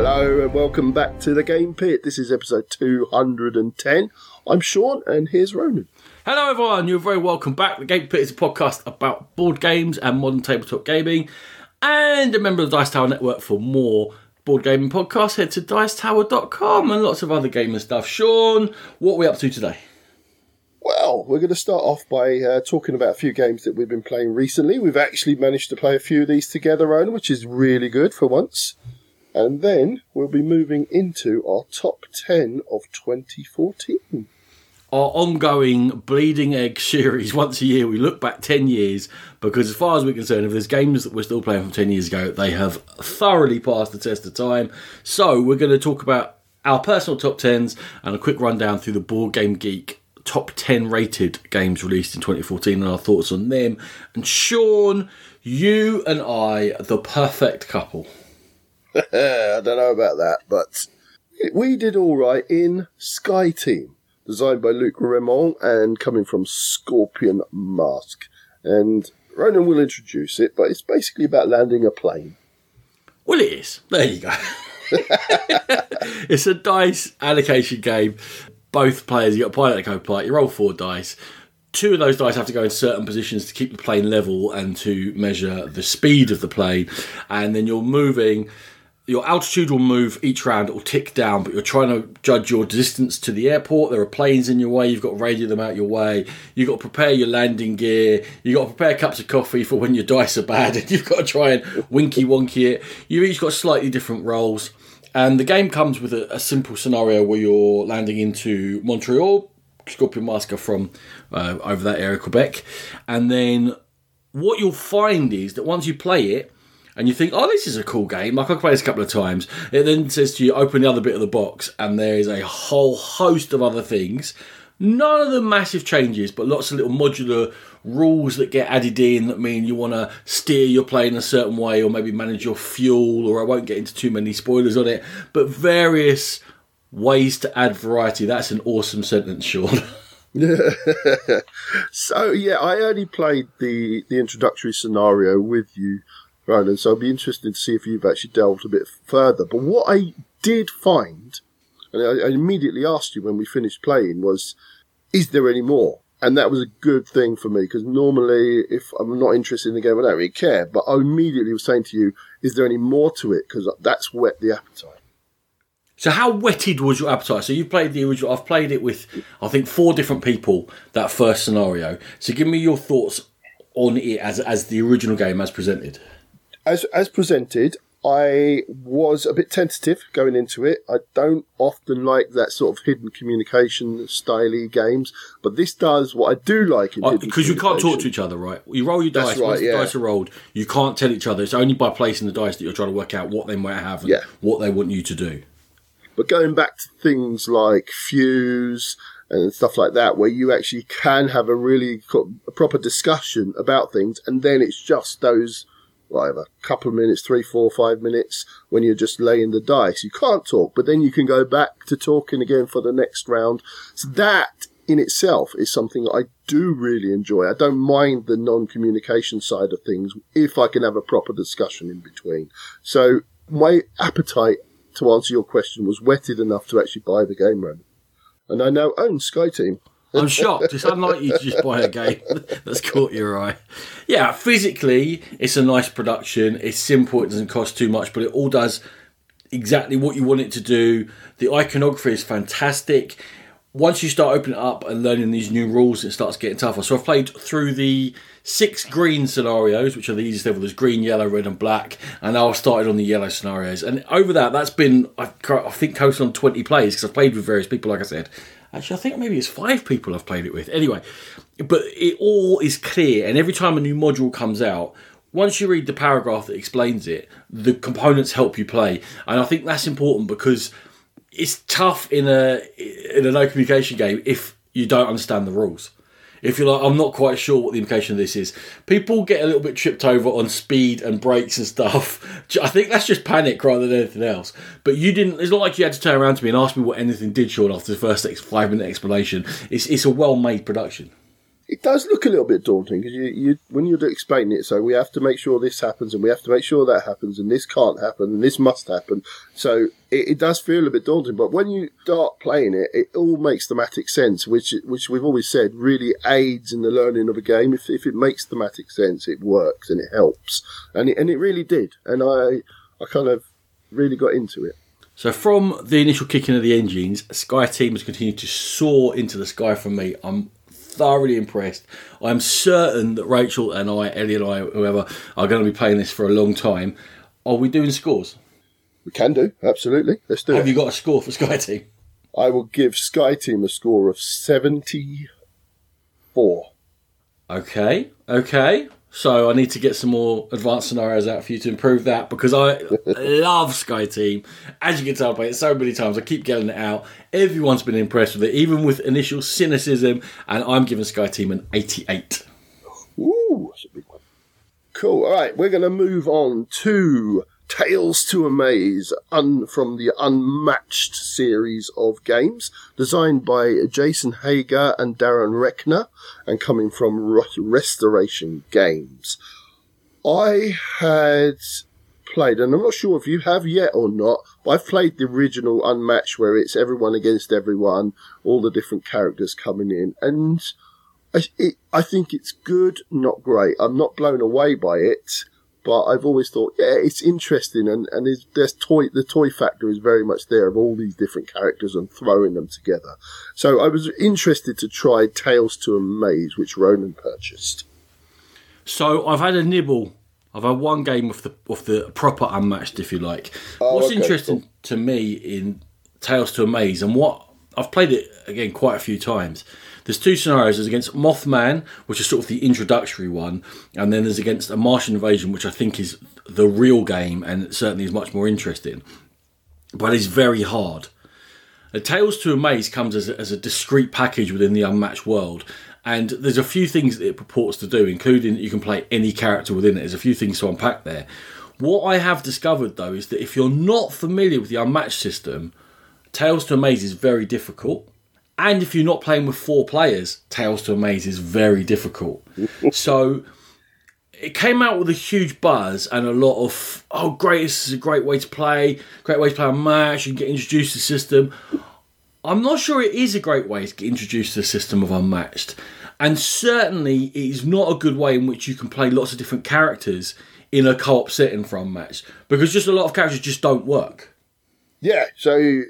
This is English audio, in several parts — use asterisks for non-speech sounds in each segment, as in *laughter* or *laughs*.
Hello and welcome back to the Game Pit. This is episode 210. I'm Sean and here's Ronan. Hello, everyone. You're very welcome back. The Game Pit is a podcast about board games and modern tabletop gaming. And a member of the Dice Tower Network for more board gaming podcasts. Head to dicetower.com and lots of other gaming stuff. Sean, what are we up to today? Well, we're going to start off by uh, talking about a few games that we've been playing recently. We've actually managed to play a few of these together, Ronan, which is really good for once. And then we'll be moving into our top 10 of 2014 our ongoing bleeding egg *laughs* series. Once a year we look back 10 years because as far as we're concerned if there's games that we're still playing from 10 years ago they have thoroughly passed the test of time. So we're going to talk about our personal top 10s and a quick rundown through the board game geek top 10 rated games released in 2014 and our thoughts on them. And sean you and i the perfect couple *laughs* i don't know about that but we did all right in Sky Team, designed by Luc Rémont and coming from Scorpion Mask. And Ronan will introduce it, but it's basically about landing a plane. Well, it is. There you go. *laughs* it's a dice allocation game. Both players, you got a pilot and a co-pilot. You roll four dice. Two of those dice have to go in certain positions to keep the plane level and to measure the speed of the plane. And then you're moving your altitude will move each round, it will tick down, but you're trying to judge your distance to the airport. There are planes in your way, you've got to radio them out your way, you've got to prepare your landing gear, you've got to prepare cups of coffee for when your dice are bad, *laughs* and you've got to try and winky wonky it. You've each got slightly different roles. And the game comes with a, a simple scenario where you're landing into Montreal, Scorpion Masqué from uh, over that area, Quebec. And then what you'll find is that once you play it, and you think, oh, this is a cool game. Like I played this a couple of times. It then says to you, open the other bit of the box, and there is a whole host of other things. None of the massive changes, but lots of little modular rules that get added in that mean you want to steer your plane a certain way, or maybe manage your fuel. Or I won't get into too many spoilers on it, but various ways to add variety. That's an awesome sentence, Sean. *laughs* *laughs* so yeah, I only played the the introductory scenario with you Ronan. So I'll be interested to see if you've actually delved a bit further. But what I did find, and I, I immediately asked you when we finished playing, was, is there any more? And that was a good thing for me because normally, if I'm not interested in the game, I don't really care. But I immediately was saying to you, is there any more to it? Because that's whet the appetite. So how wetted was your appetite? So you played the original. I've played it with I think four different people. That first scenario. So give me your thoughts on it as as the original game as presented as as presented, I was a bit tentative going into it. I don't often like that sort of hidden communication styley games, but this does what I do like in oh, because you can't talk to each other, right? You roll your dice. Right, Once yeah. the dice are rolled, you can't tell each other. It's only by placing the dice that you're trying to work out what they might have and yeah. what they want you to do. But going back to things like fuse and stuff like that, where you actually can have a really a proper discussion about things, and then it's just those whatever, a couple of minutes, three, four, five minutes when you're just laying the dice. You can't talk, but then you can go back to talking again for the next round. So that in itself is something I do really enjoy. I don't mind the non-communication side of things if I can have a proper discussion in between. So my appetite to answer your question was whetted enough to actually buy the game run. And I now own Skyteam. I'm shocked. It's unlike you to just buy a game *laughs* that's caught your eye. Yeah, physically, it's a nice production. It's simple. It doesn't cost too much, but it all does exactly what you want it to do. The iconography is fantastic. Once you start opening it up and learning these new rules, it starts getting tougher. So I've played through the six green scenarios, which are the easiest level. There's green, yellow, red, and black. And now I've started on the yellow scenarios. And over that, that's been, I, think, close on 20 plays because I've played with various people, like I said. Actually, I think maybe it's five people I've played it with. Anyway, but it all is clear, and every time a new module comes out, once you read the paragraph that explains it, the components help you play, and I think that's important because it's tough in a in a no communication game if you don't understand the rules if you're like, I'm not quite sure what the implication of this is. People get a little bit tripped over on speed and brakes and stuff. *laughs* I think that's just panic rather than anything else. But you didn't. It's not like you had to turn around to me and ask me what anything did, Sean, after the first five minute explanation. It's it's a well made production. It does look a little bit daunting because you, you, when you're explaining it, so we have to make sure this happens and we have to make sure that happens and this can't happen and this must happen. So it, it does feel a bit daunting, but when you start playing it, it all makes thematic sense, which which we've always said really aids in the learning of a game. If if it makes thematic sense, it works and it helps, and it, and it really did. And I I kind of really got into it. So from the initial kicking of the engines, Sky Team has continued to soar into the sky for me. I'm thoroughly impressed. I'm certain that Rachel and I, Ellie and I, whoever, are going to be playing this for a long time. Are we doing scores? We can do absolutely. Let's do Have it. Have you got a score for Sky Team? I will give Sky Team a score of seventy four. Okay, okay. So I need to get some more advanced scenarios out for you to improve that because I *laughs* love Sky Team. As you can tell, by it so many times. I keep getting it out. Everyone's been impressed with it, even with initial cynicism. And I'm giving Sky Team an 88. Ooh, that's a big one. Cool. All right, we're going to move on to Tales to Amaze un- from the Unmatched series of games, designed by Jason Hager and Darren Reckner, and coming from Ro- Restoration Games. I had played, and I'm not sure if you have yet or not, but I've played the original Unmatched where it's everyone against everyone, all the different characters coming in, and I, it, I think it's good, not great. I'm not blown away by it, but I've always thought, yeah, it's interesting, and and there's, toy. The toy factor is very much there of all these different characters and throwing them together. So I was interested to try Tales to Amaze, which Ronan purchased. So I've had a nibble. I've had one game with the with the proper unmatched, if you like. Oh, What's okay, interesting to me in Tales to Amaze and what I've played it again quite a few times. There's two scenarios. There's against Mothman, which is sort of the introductory one, and then there's against a Martian invasion, which I think is the real game and certainly is much more interesting. But it's very hard. The Tales to Amaze comes as a, as a discrete package within the Unmatched world, and there's a few things that it purports to do, including you can play any character within it. There's a few things to unpack there. What I have discovered though is that if you're not familiar with the Unmatched system, Tales to Amaze is very difficult. And if you're not playing with four players, Tales to Amaze is very difficult. *laughs* so it came out with a huge buzz and a lot of oh great this is a great way to play great way to play Unmatched can get introduced to the system. I'm not sure it is a great way to get introduced to the system of unmatched. And certainly it is not a good way in which you can play lots of different characters in a co-op setting for unmatched because just a lot of characters just don't work. Yeah, so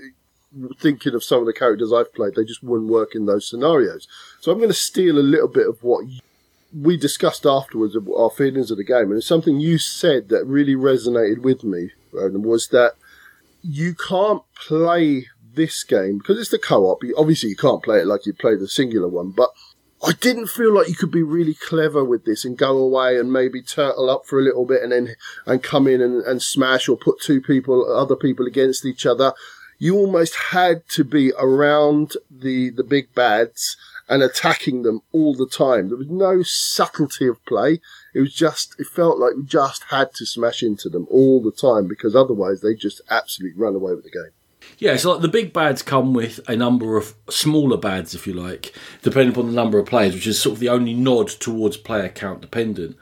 thinking of some of the characters I've played, they just wouldn't work in those scenarios. So I'm going to steal a little bit of what we discussed afterwards of our feelings of the game, and it's something you said that really resonated with me, Ronan, was that you can't play this game because it's the co-op. Obviously, you can't play it like you play the singular one, but I didn't feel like you could be really clever with this and go away and maybe turtle up for a little bit and then and come in and, and smash or put two people, other people against each other. You almost had to be around the the big bads and attacking them all the time. There was no subtlety of play. It was just, it felt like we just had to smash into them all the time because otherwise they just absolutely run away with the game. Yeah, so like the big bads come with a number of smaller bads, if you like, depending upon the number of players, which is sort of the only nod towards player count dependent.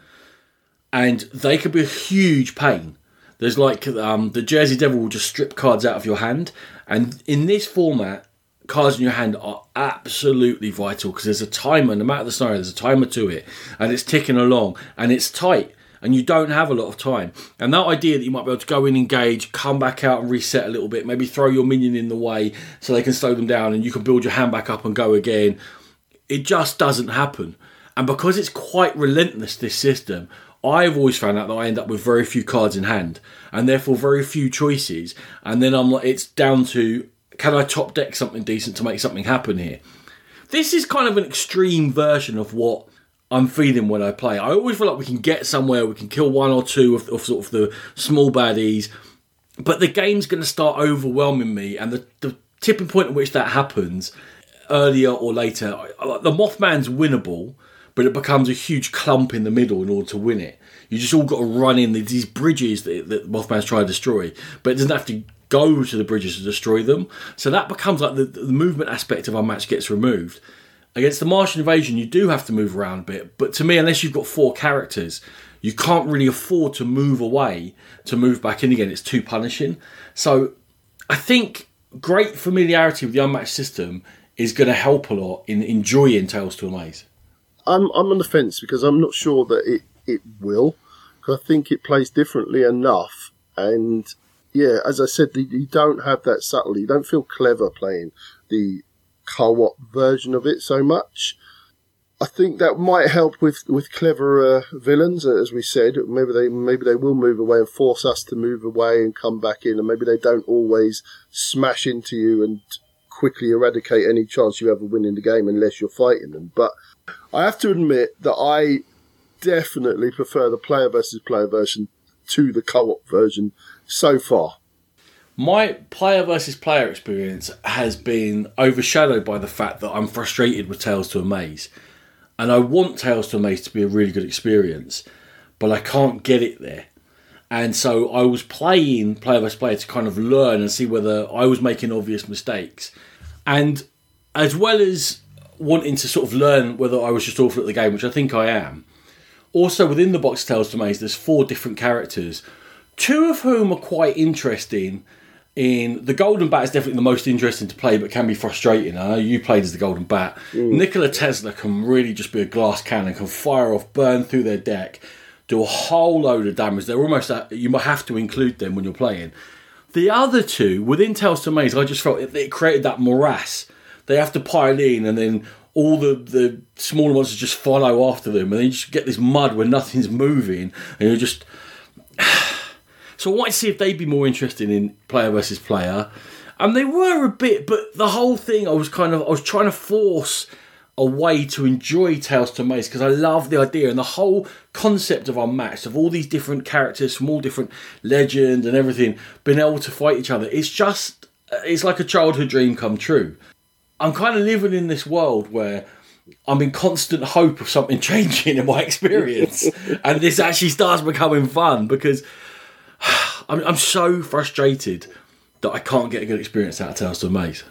And they could be a huge pain. There's like um, the Jersey Devil will just strip cards out of your hand, and in this format, cards in your hand are absolutely vital because there's a timer. No matter the scenario, there's a timer to it, and it's ticking along, and it's tight and you don't have a lot of time. And that idea that you might be able to go in, engage, come back out and reset a little bit, maybe throw your minion in the way so they can slow them down and you can build your hand back up and go again, it just doesn't happen. And because it's quite relentless, this system, I've always found out that I end up with very few cards in hand and therefore very few choices. And then I'm like, it's down to can I top deck something decent to make something happen here? This is kind of an extreme version of what I'm feeling when I play. I always feel like we can get somewhere, we can kill one or two of, of sort of the small baddies, but the game's going to start overwhelming me, and the, the tipping point at which that happens, earlier or later, the Mothman's winnable, but it becomes a huge clump in the middle in order to win it. You just all got to run in these bridges that, that Mothman's trying to destroy, but it doesn't have to go to the bridges to destroy them. So that becomes like the, the movement aspect of Unmatched gets removed Against the Martian invasion, you do have to move around a bit, but to me, unless you've got four characters, you can't really afford to move away to move back in again. It's too punishing. So I think great familiarity with the unmatched system is going to help a lot in enjoying Tales to Amaze. I'm I'm on the fence because I'm not sure that it it will. Because I think it plays differently enough, and yeah, as I said, you don't have that subtlety. You don't feel clever playing the co-op version of it so much. I think that might help with, with cleverer uh, villains, uh, as we said. Maybe they maybe they will move away and force us to move away and come back in, and maybe they don't always smash into you and quickly eradicate any chance you ever win in the game unless you're fighting them. But I have to admit that I definitely prefer the player versus player version to the co-op version so far. My player versus player experience has been overshadowed by the fact that I'm frustrated with Tales to Amaze. And I want Tales to Amaze to be a really good experience, but I can't get it there. And so I was playing player versus player to kind of learn and see whether I was making obvious mistakes. And as well as wanting to sort of learn whether I was just awful at the game, which I think I am, also within the box Tales to Amaze, there's four different characters, two of whom are quite interesting in the Golden Bat is definitely the most interesting to play, but can be frustrating. I know you played as the Golden Bat. Mm. Nikola Tesla can really just be a glass cannon, can fire off, burn through their deck, do a whole load of damage. They're almost that you might have to include them when you're playing. The other two within Tales to Amaze, I just felt it, it created that morass. They have to pile in, and then all the, the smaller monsters just follow after them, and then you just get this mud where nothing's moving, and you're just *sighs* so I wanted to see if they'd be more interested in player versus player. And they were a bit, but the whole thing I was kind of I was trying to force a way to enjoy Tales to Amaze because I love the idea and the whole concept of our Unmatched, of all these different characters from all different legends and everything being able to fight each other. It's just, it's like a childhood dream come true. I'm kind of living in this world where I'm in constant hope of something *laughs* changing in my experience *laughs* and this actually starts becoming fun because *sighs* I'm, I'm so frustrated that I can't get a good experience out of Tales to Amaze.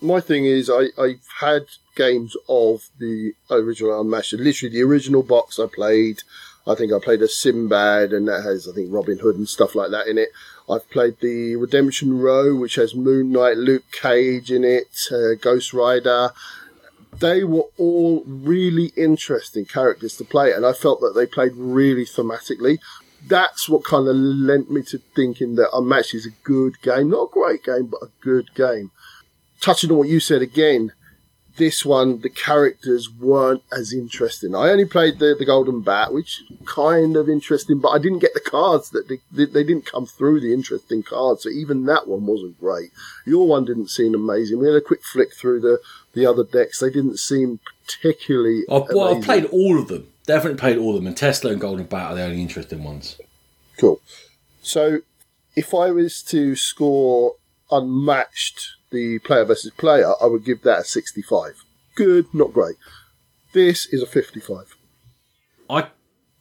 My thing is, I, I've had games of the original Unmatched. Literally, the original box I played. I think I played a Sinbad, and that has, I think, Robin Hood and stuff like that in it. I've played the Redemption Row, which has Moon Knight, Luke Cage in it, uh, Ghost Rider. They were all really interesting characters to play, and I felt that they played really thematically that's what kind of lent me to thinking that Unmatched is a good game. Not a great game, but a good game. Touching on what you said again, this one, the characters weren't as interesting. I only played the, the Golden Bat, which kind of interesting, but I didn't get the cards that they, they didn't come through the interesting cards. So even that one wasn't great. Your one didn't seem amazing. We had a quick flick through the, the other decks. They didn't seem particularly. Oh, well, I've played all of them. Definitely played all of them, and Tesla and Golden Bat are the only interesting ones. Cool. So, if I was to score unmatched the player versus player, I would give that a 65. Good, not great. This is a 55. I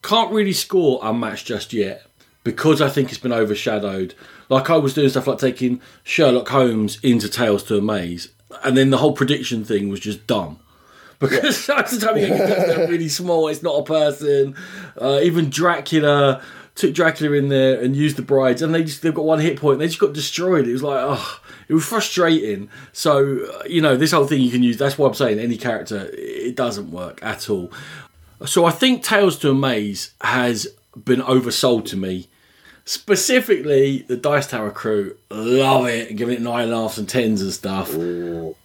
can't really score unmatched just yet because I think it's been overshadowed. Like I was doing stuff like taking Sherlock Holmes into Tales to Amaze, and then the whole prediction thing was just dumb *laughs* because yeah. time you get really small, it's not a person. Uh, even Dracula took Dracula in there and used the brides, and they just they've got one hit point. They just got destroyed. It was like, oh, it was frustrating. So uh, you know, this whole thing you can use. That's why I'm saying any character it doesn't work at all. So I think Tales to Amaze has been oversold to me. Specifically, the Dice Tower crew love it and giving it nine laughs and tens and stuff. Ooh.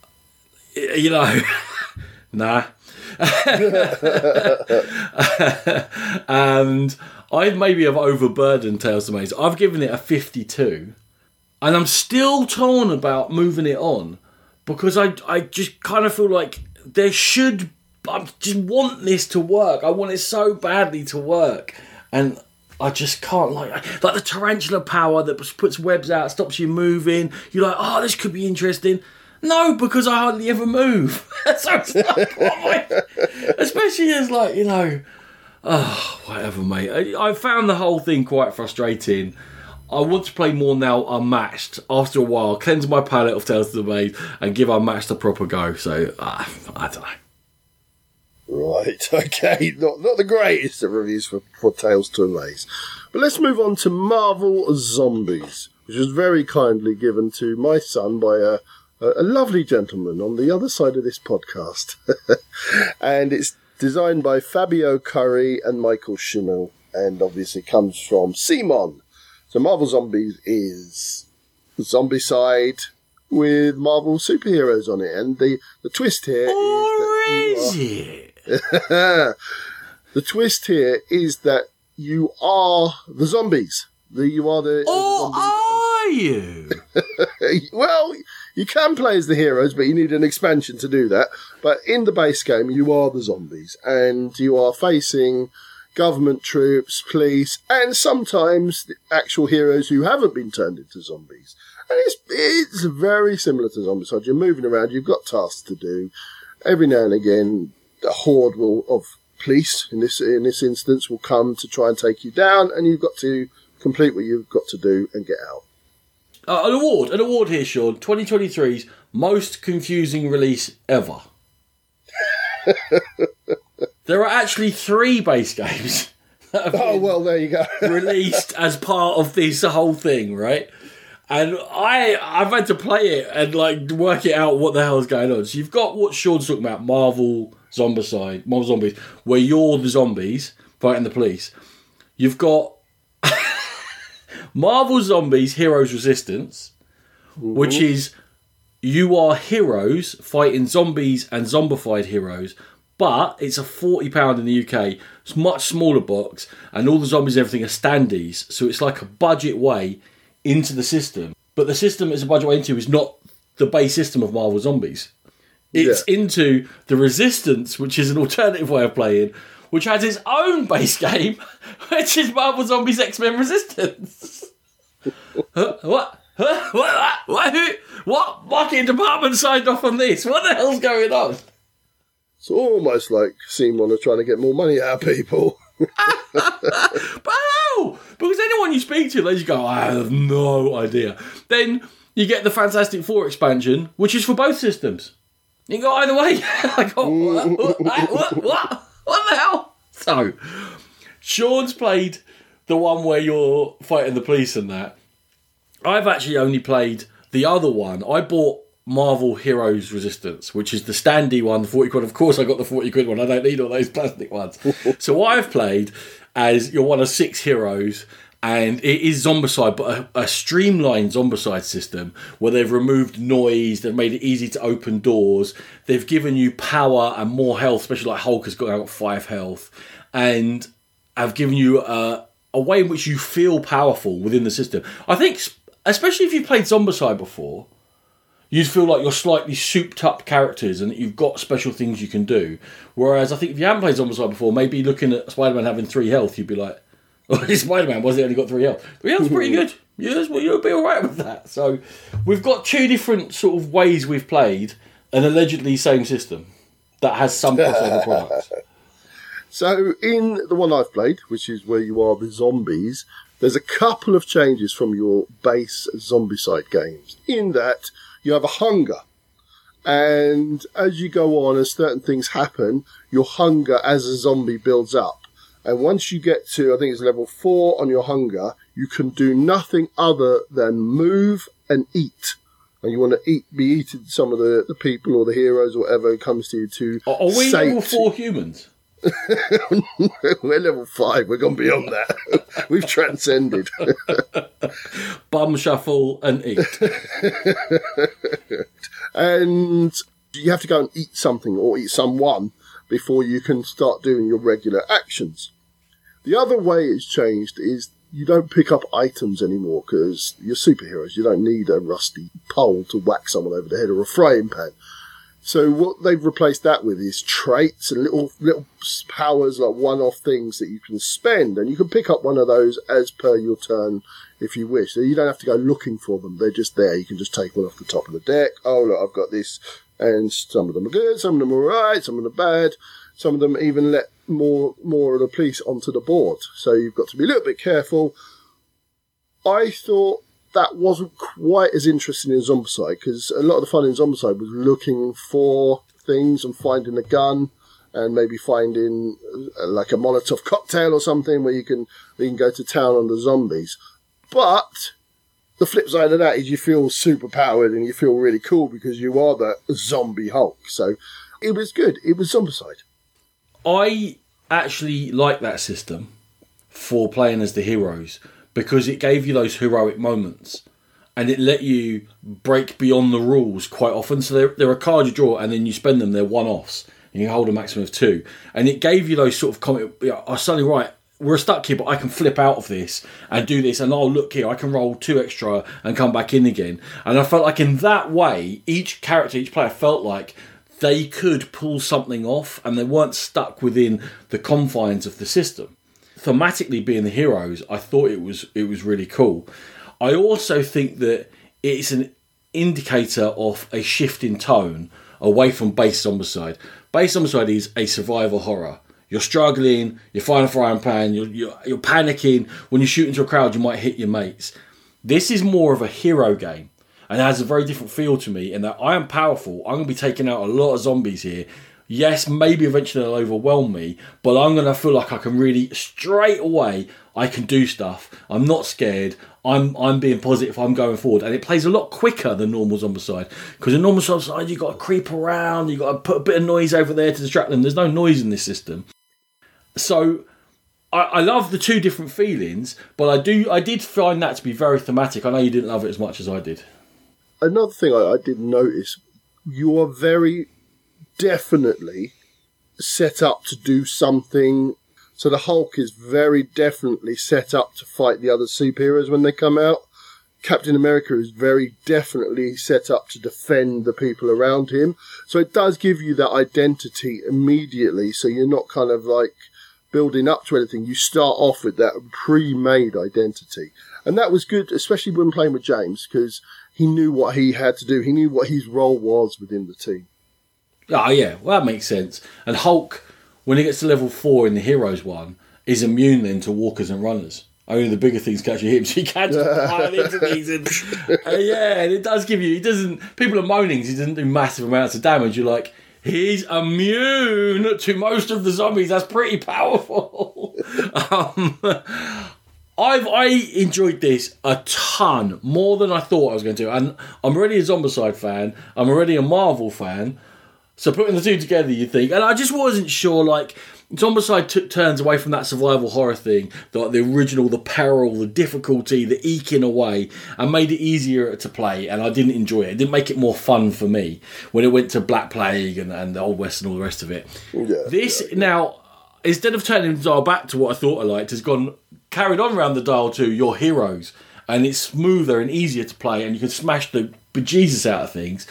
You know. *laughs* nah. *laughs* *laughs* and I maybe have overburdened Tales to Amaze. I've given it a 52, and I'm still torn about moving it on because I I just kind of feel like there should I just want this to work. I want it so badly to work, and I just can't like like the tarantula power that puts webs out, stops you moving. You're like, oh, this could be interesting. No, because I hardly ever move. *laughs* so like, especially as like you know, oh whatever, mate. I, I found the whole thing quite frustrating. I want to play more now unmatched. After a while, cleanse my palate of Tales to the Maze and give unmatched a proper go. So uh, I don't know. Right, *laughs* okay, not not the greatest of reviews for, for Tales to Amaze. But let's move on to Marvel Zombies, which was very kindly given to my son by a, a, a lovely gentleman on the other side of this podcast. *laughs* and it's designed by Fabio Cury and Michael Schimmel, and obviously comes from CMON. So Marvel Zombies is Zombicide with Marvel superheroes on it, and the, the twist here Or is is *laughs* it? the twist here is that you are the zombies. The, you are the, Or the are you? *laughs* well, you can play as the heroes, but you need an expansion to do that. But in the base game, you are the zombies, and you are facing government troops, police, and sometimes actual heroes who haven't been turned into zombies. And it's it's very similar to Zombicide. You're moving around, you've got tasks to do. Every now and again, a horde will of police in this in this instance will come to try and take you down, and you've got to complete what you've got to do and get out. Uh, an award, an award here, Sean. 2023's most confusing release ever. *laughs* there are actually three base games that have Oh been well, there you go. *laughs* released as part of this whole thing, right? And I, I've had to play it and like work it out what the hell is going on. So you've got what Sean's talking about, Marvel Zombicide, Marvel Zombies, where you're the zombies fighting the police. You've got Marvel Zombies Heroes Resistance, which is you are heroes fighting zombies and zombified heroes, but it's a forty pound in the UK. It's a much smaller box, and all the zombies and everything are standees, so it's like a budget way into the system. But the system it's a budget way into is not the base system of Marvel Zombies. It's into the Resistance, which is an alternative way of playing, which has its own base *laughs* game, which is Marvel Zombies X Men Resistance. Huh? what? Huh? What? What? What? Who? What marketing department signed off on this? What the hell's going on? It's almost like CMON are trying to get more money out of people. *laughs* But how? Because anyone you speak to, they just go, I have no idea. Then you get the Fantastic Four expansion, which is for both systems. You go either way. *laughs* I go, what, what, what, what, what the hell? So, Sean's played the one where you're fighting the police and that. I've actually only played the other one. I bought Marvel Heroes Resistance, which is the standy one, the 40 quid. Of course, I got the 40 quid one. I don't need all those *laughs* plastic ones. so, I've played as you're one of six heroes, and it is Zombicide, but a, a streamlined Zombicide system where they've removed noise, they've made it easy to open doors, they've given you power and more health, especially like Hulk has got, got five health, and have given you a, a way in which you feel powerful within the system. I think, especially if you've played Zombicide before, you'd feel like you're slightly souped up characters and that you've got special things you can do. Whereas I think if you haven't played Zombicide before, maybe looking at Spider Man having three health, you'd be like, *laughs* oh, Spider Man, was he only got three health? Three health's pretty hmm. good. Yes, well, you'll be alright with that. So we've got two different sort of ways we've played an allegedly same system that has some crossover products. *laughs* So in the one I've played, which is where you are the zombies, there's a couple of changes from your base Zombicide games. In that you have a hunger, and as you go on, as certain things happen, your hunger as a zombie builds up. And once you get to, I think it's level four on your hunger, you can do nothing other than move and eat. And you want to eat, be eating some of the, the people or the heroes or whatever comes to you to. Are, are we level four humans? *laughs* We're level five. We're gone beyond that. *laughs* We've transcended. *laughs* Bum shuffle and eat. and you have to go and eat something or eat someone before you can start doing your regular actions. The other way it's changed is you don't pick up items anymore because you're superheroes. You don't need a rusty pole to whack someone over the head or a frying pan. So what they've replaced that with is traits and little little powers like one-off things that you can spend, and you can pick up one of those as per your turn if you wish. So you don't have to go looking for them; they're just there. You can just take one off the top of the deck. Oh look, I've got this, and some of them are good, some of them are right, some of them are bad. Some of them even let more more of the police onto the board. So you've got to be a little bit careful. I thought that wasn't quite as interesting in Zombicide because a lot of the fun in Zombicide was looking for things and finding a gun and maybe finding uh, like a Molotov cocktail or something where you can you can go to town on the zombies. But the flip side of that is you feel super powered and you feel really cool because you are the zombie Hulk. So it was good. It was Zombicide. I actually like that system for playing as the heroes because it gave you those heroic moments and it let you break beyond the rules quite often. So they're, they're a card you draw and then you spend them, they're one offs and you hold a maximum of two. And it gave you those sort of comic. Yeah, I suddenly right. We're stuck here, but I can flip out of this and do this, and oh look here, I can roll two extra and come back in again. And I felt like in that way, each character, each player felt like they could pull something off, and they weren't stuck within the confines of the system. Thematically, being the heroes, I thought it was it was really cool. I also think that it's an indicator of a shift in tone away from base zombicide. Base zombicide is a survival horror. You're struggling, you're fighting a frying pan, you're, you're, you're panicking. When you shoot into a crowd, you might hit your mates. This is more of a hero game and it has a very different feel to me in that I am powerful. I'm going to be taking out a lot of zombies here. Yes, maybe eventually they'll overwhelm me, but I'm going to feel like I can really straight away I can do stuff. I'm not scared. I'm I'm being positive. I'm going forward, and it plays a lot quicker than normal Zombicide because in normal Zombicide you've got to creep around, you've got to put a bit of noise over there to distract them. There's no noise in this system, so I, I love the two different feelings. But I do I did find that to be very thematic. I know you didn't love it as much as I did. Another thing I, I did notice, you are very definitely set up to do something. So the Hulk is very definitely set up to fight the other superheroes when they come out. Captain America is very definitely set up to defend the people around him. So it does give you that identity immediately. So you're not kind of like building up to anything. You start off with that pre-made identity. And that was good, especially when playing with James, because he knew what he had to do. He knew what his role was within the team. Oh yeah, well that makes sense. And Hulk, when he gets to level four in the Heroes one, is immune then to walkers and runners. Only the bigger things catch him, *laughs* so he can't into these. And, *laughs* uh, yeah, and it does give you. He doesn't. People are moaning. he doesn't do massive amounts of damage. You're like, he's immune to most of the zombies. That's pretty powerful. *laughs* um, I've I enjoyed this a ton more than I thought I was going to, and I'm already a Zombicide fan. I'm already a Marvel fan. So putting the two together, you think, and I just wasn't sure. Like Zombicide took turns away from that survival horror thing, the, the original, the peril, the difficulty, the eking away, and made it easier to play. And I didn't enjoy it. It didn't make it more fun for me when it went to Black Plague and, and the Old West and all the rest of it. Yeah, this now, instead of turning the dial back to what I thought I liked, has gone carried on around the dial to your heroes, and it's smoother and easier to play, and you can smash the bejesus out of things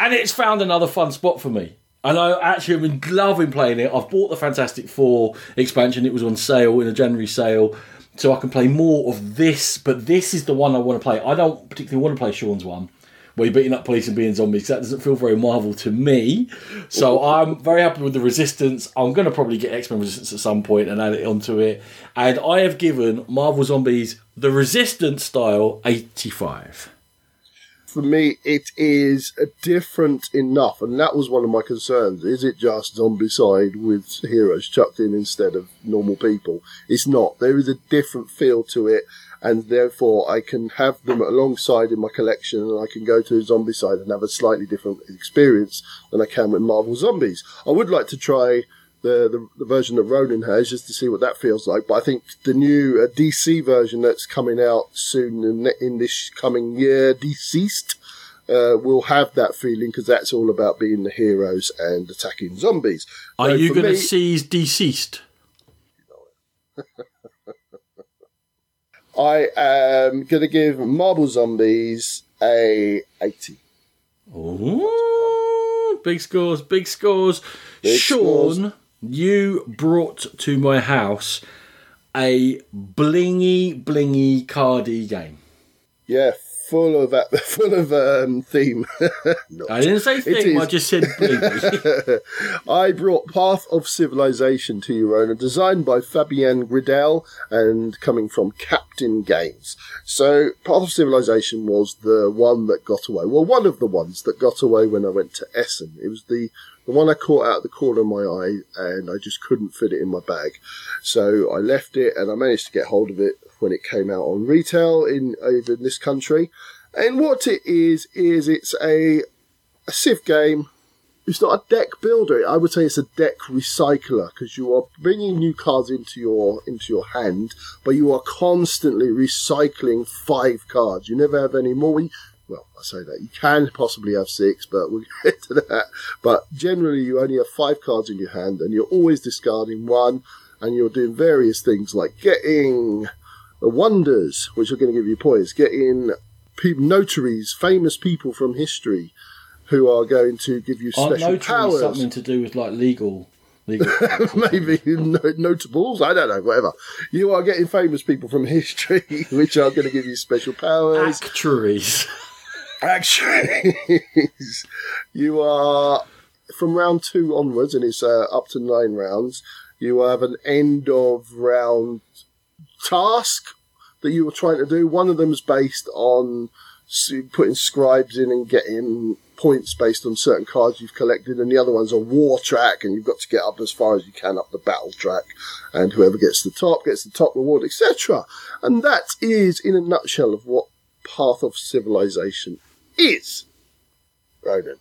and it's found another fun spot for me. And I actually have been loving playing it. I've bought the Fantastic Four expansion. It was on sale in a January sale, so I can play more of this. But this is the one I want to play. I don't particularly want to play Sean's one, where you're beating up police and being zombies. That doesn't feel very Marvel to me. So I'm very happy with the Resistance. I'm going to probably get X Men Resistance at some point and add it onto it. And I have given Marvel Zombies the Resistance style 85 for me, it is different enough, and that was one of my concerns. Is it just Zombicide with heroes chucked in instead of normal people? It's not. There is a different feel to it, and therefore I can have them alongside in my collection, and I can go to Zombicide and have a slightly different experience than I can with Marvel Zombies. I would like to try the, the, the version that Ronan has just to see what that feels like. But I think the new uh, DC version that's coming out soon in, in this coming year, DCeased, uh, will have that feeling because that's all about being the heroes and attacking zombies. Are so you going to seize DCeased? *laughs* I am going to give Marvel Zombies a 80. Oh, big scores, big scores. Big Sean, scores you brought to my house a blingy, blingy cardy game. Yeah, full of that, *laughs* full of um, theme. *laughs* I didn't say theme. I just said blingy. *laughs* I brought Path of Civilization to you, Rona, designed by Fabien Gridel and coming from Captain Games. So, Path of Civilization was the one that got away. Well, one of the ones that got away when I went to Essen. It was the The one I caught out of the corner of my eye, and I just couldn't fit it in my bag. So I left it, and I managed to get hold of it when it came out on retail in over in this country. And what it is is it's a a Civ game. It's not a deck builder. I would say it's a deck recycler because you are bringing new cards into your into your hand, but you are constantly recycling five cards. You never have any more. Well, I say that you can possibly have six, but we'll *laughs* get to that. But generally, you only have five cards in your hand, and you're always discarding one, and you're doing various things like getting uh, wonders, which are going to give you points, getting people, notaries, famous people from history, who are going to give you Aren't special powers. something to do with like legal, legal *laughs* Maybe no- notables, I don't know, whatever. You are getting famous people from history, *laughs* which are going to give you special powers. actuaries? Actually, *laughs* you are from round two onwards, and it's uh, up to nine rounds. You have an end of round task that you were trying to do. One of them is based on putting scribes in and getting points based on certain cards you've collected, and the other one's a war track, and you've got to get up as far as you can up the battle track, and whoever gets the top gets the top reward, etc. And that is, in a nutshell, of what Path of Civilization is. Ronan,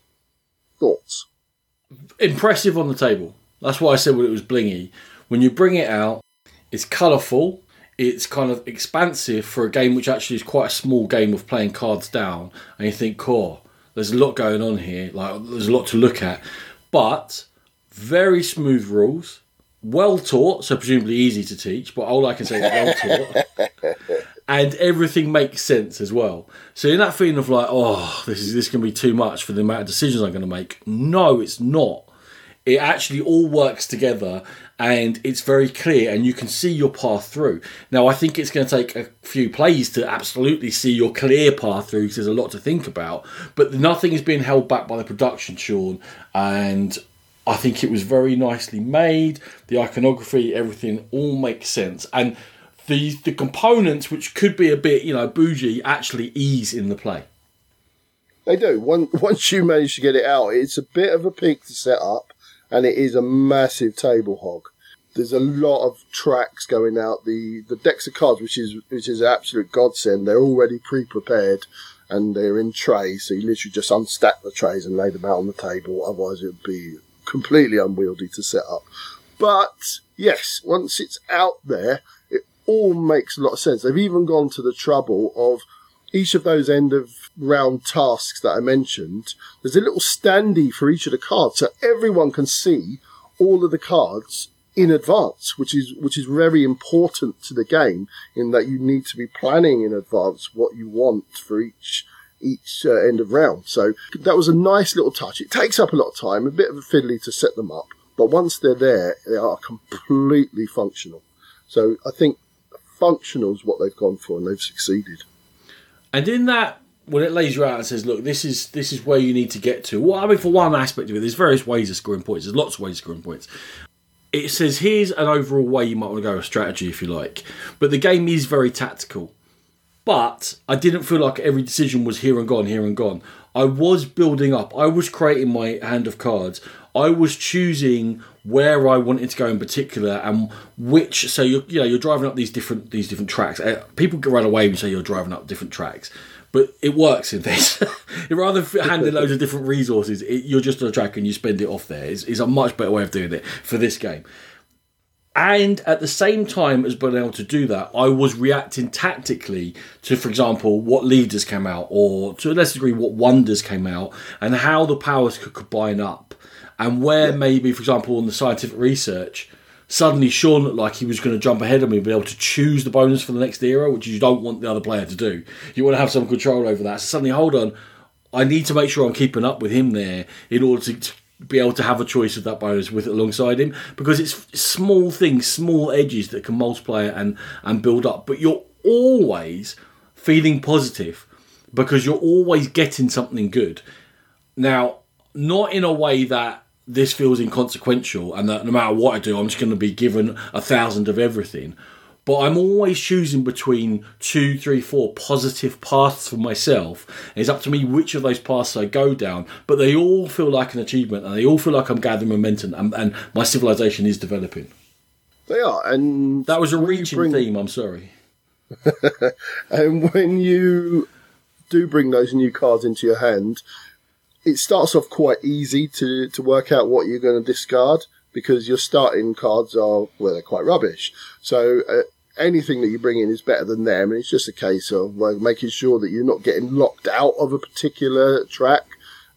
thoughts? Impressive on the table. That's why I said when it was blingy. When you bring it out, it's colourful. It's kind of expansive for a game which actually is quite a small game of playing cards down, and you think, "Core, there's a lot going on here. Like, there's a lot to look at." But very smooth rules, well taught, so presumably easy to teach. But all I can say is well taught. *laughs* and everything makes sense as well. So in that feeling of like, oh, this is this can be too much for the amount of decisions I'm going to make. No, it's not. It actually all works together, and it's very clear, and you can see your path through. Now, I think it's going to take a few plays to absolutely see your clear path through, because there's a lot to think about. But nothing is being held back by the production, Sean, and I think it was very nicely made. The iconography, everything, all makes sense, and the the components which could be a bit you know bougie actually ease in the play. They do. One, *laughs* once you manage to get it out, it's a bit of a peak to set up, and it is a massive table hog. There's a lot of tracks going out. The the decks of cards, which is which is an absolute godsend. They're already pre-prepared, and they're in trays. So you literally just unstack the trays and lay them out on the table. Otherwise, it would be completely unwieldy to set up. But yes, once it's out there, all makes a lot of sense. They've even gone to the trouble of each of those end of round tasks that I mentioned, there's a little standee for each of the cards, so everyone can see all of the cards in advance, which is which is very important to the game in that you need to be planning in advance what you want for each each uh, end of round. So that was a nice little touch. It takes up a lot of time, a bit of a fiddly to set them up, but once they're there, they are completely functional. So I think functional what they've gone for, and they've succeeded. And in that, when it lays you out and says, "Look, this is this is where you need to get to." Well, I mean, for one aspect of it, there's various ways of scoring points. There's lots of ways of scoring points. It says here's an overall way you might want to go a strategy if you like, but the game is very tactical. But I didn't feel like every decision was here and gone, here and gone. I was building up. I was creating my hand of cards. I was choosing where I wanted to go in particular and which. So you're you know you're driving up these different these different tracks. Uh, People can run away and say you're driving up different tracks, but it works in this. *laughs* Rather than handing loads of different resources, it, you're just on a track and you spend it off there. Is a much better way of doing it for this game. And at the same time as being able to do that, I was reacting tactically to, for example, what leaders came out, or to a lesser degree, what wonders came out, and how the powers could combine up. And where maybe, for example, on the scientific research, suddenly Sean looked like he was going to jump ahead of me and be able to choose the bonus for the next era, which you don't want the other player to do. You want to have some control over that. So suddenly, hold on, I need to make sure I'm keeping up with him there in order to, to be able to have a choice of that bonus with alongside him because it's small things, small edges that can multiply and and build up. But you're always feeling positive because you're always getting something good. Now, not in a way that this feels inconsequential and that no matter what I do, I'm just going to be given a thousand of everything. But I'm always choosing between two, three, four positive paths for myself. And it's up to me which of those paths I go down. But they all feel like an achievement, and they all feel like I'm gathering momentum, and, and my civilization is developing. They are, and That was a reaching bring- theme. I'm sorry. *laughs* And when you do bring those new cards into your hand, it starts off quite easy to, to work out what you're going to discard because your starting cards are, well, they're quite rubbish. So uh, anything that you bring in is better than them. And it's just a case of uh, making sure that you're not getting locked out of a particular track.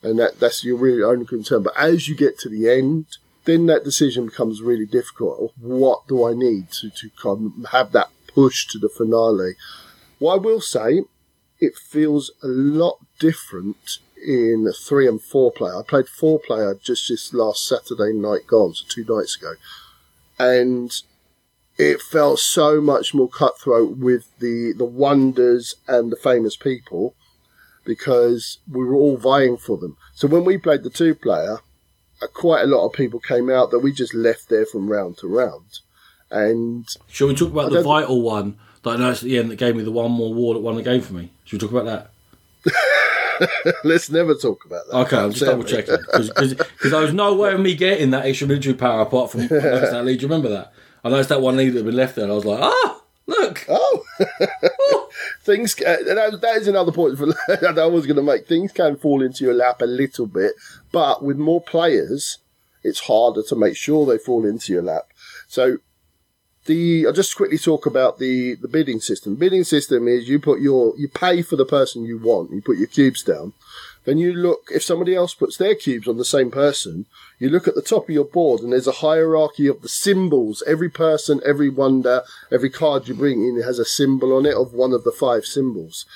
And that, that's your really only concern. But as you get to the end, then that decision becomes really difficult. What do I need to, to of have that push to the finale? What I will say, it feels a lot different in three and four player. I played four player just this last Saturday night gone, so two nights ago. And it felt so much more cutthroat with the, the wonders and the famous people because we were all vying for them. So when we played the two player, uh, quite a lot of people came out that we just left there from round to round. And Shall we talk about the vital one that I noticed at the end that gave me the one more war that won the game for me? Should we talk about that? *laughs* let's never talk about that. Okay, I'm just double checking because there was no way of me getting that extra military power apart from *laughs* that lead. Do you remember that? I noticed that one lead that had been left there, and I was like, ah, look. Oh, *laughs* things. Uh, that, that is another point for, *laughs* that I was going to make. Things can fall into your lap a little bit, but with more players, it's harder to make sure they fall into your lap. So, the I'll just quickly talk about the the bidding system. Bidding system is you put your you pay for the person you want. You put your cubes down. Then you look if somebody else puts their cubes on the same person. You look at the top of your board, and there's a hierarchy of the symbols. Every person, every wonder, every card you bring in has a symbol on it of one of the five symbols.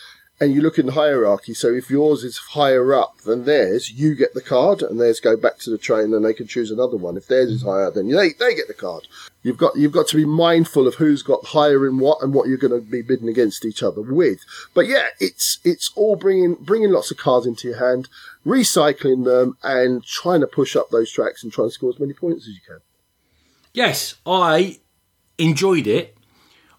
And you look in the hierarchy. So if yours is higher up than theirs, you get the card, and theirs go back to the train, and they can choose another one. If theirs is mm-hmm. higher, then they they get the card. You've got you've got to be mindful of who's got higher in what and what you're going to be bidding against each other with. But yeah, it's it's all bringing bringing lots of cards into your hand, recycling them, and trying to push up those tracks and trying to score as many points as you can. Yes, I enjoyed it.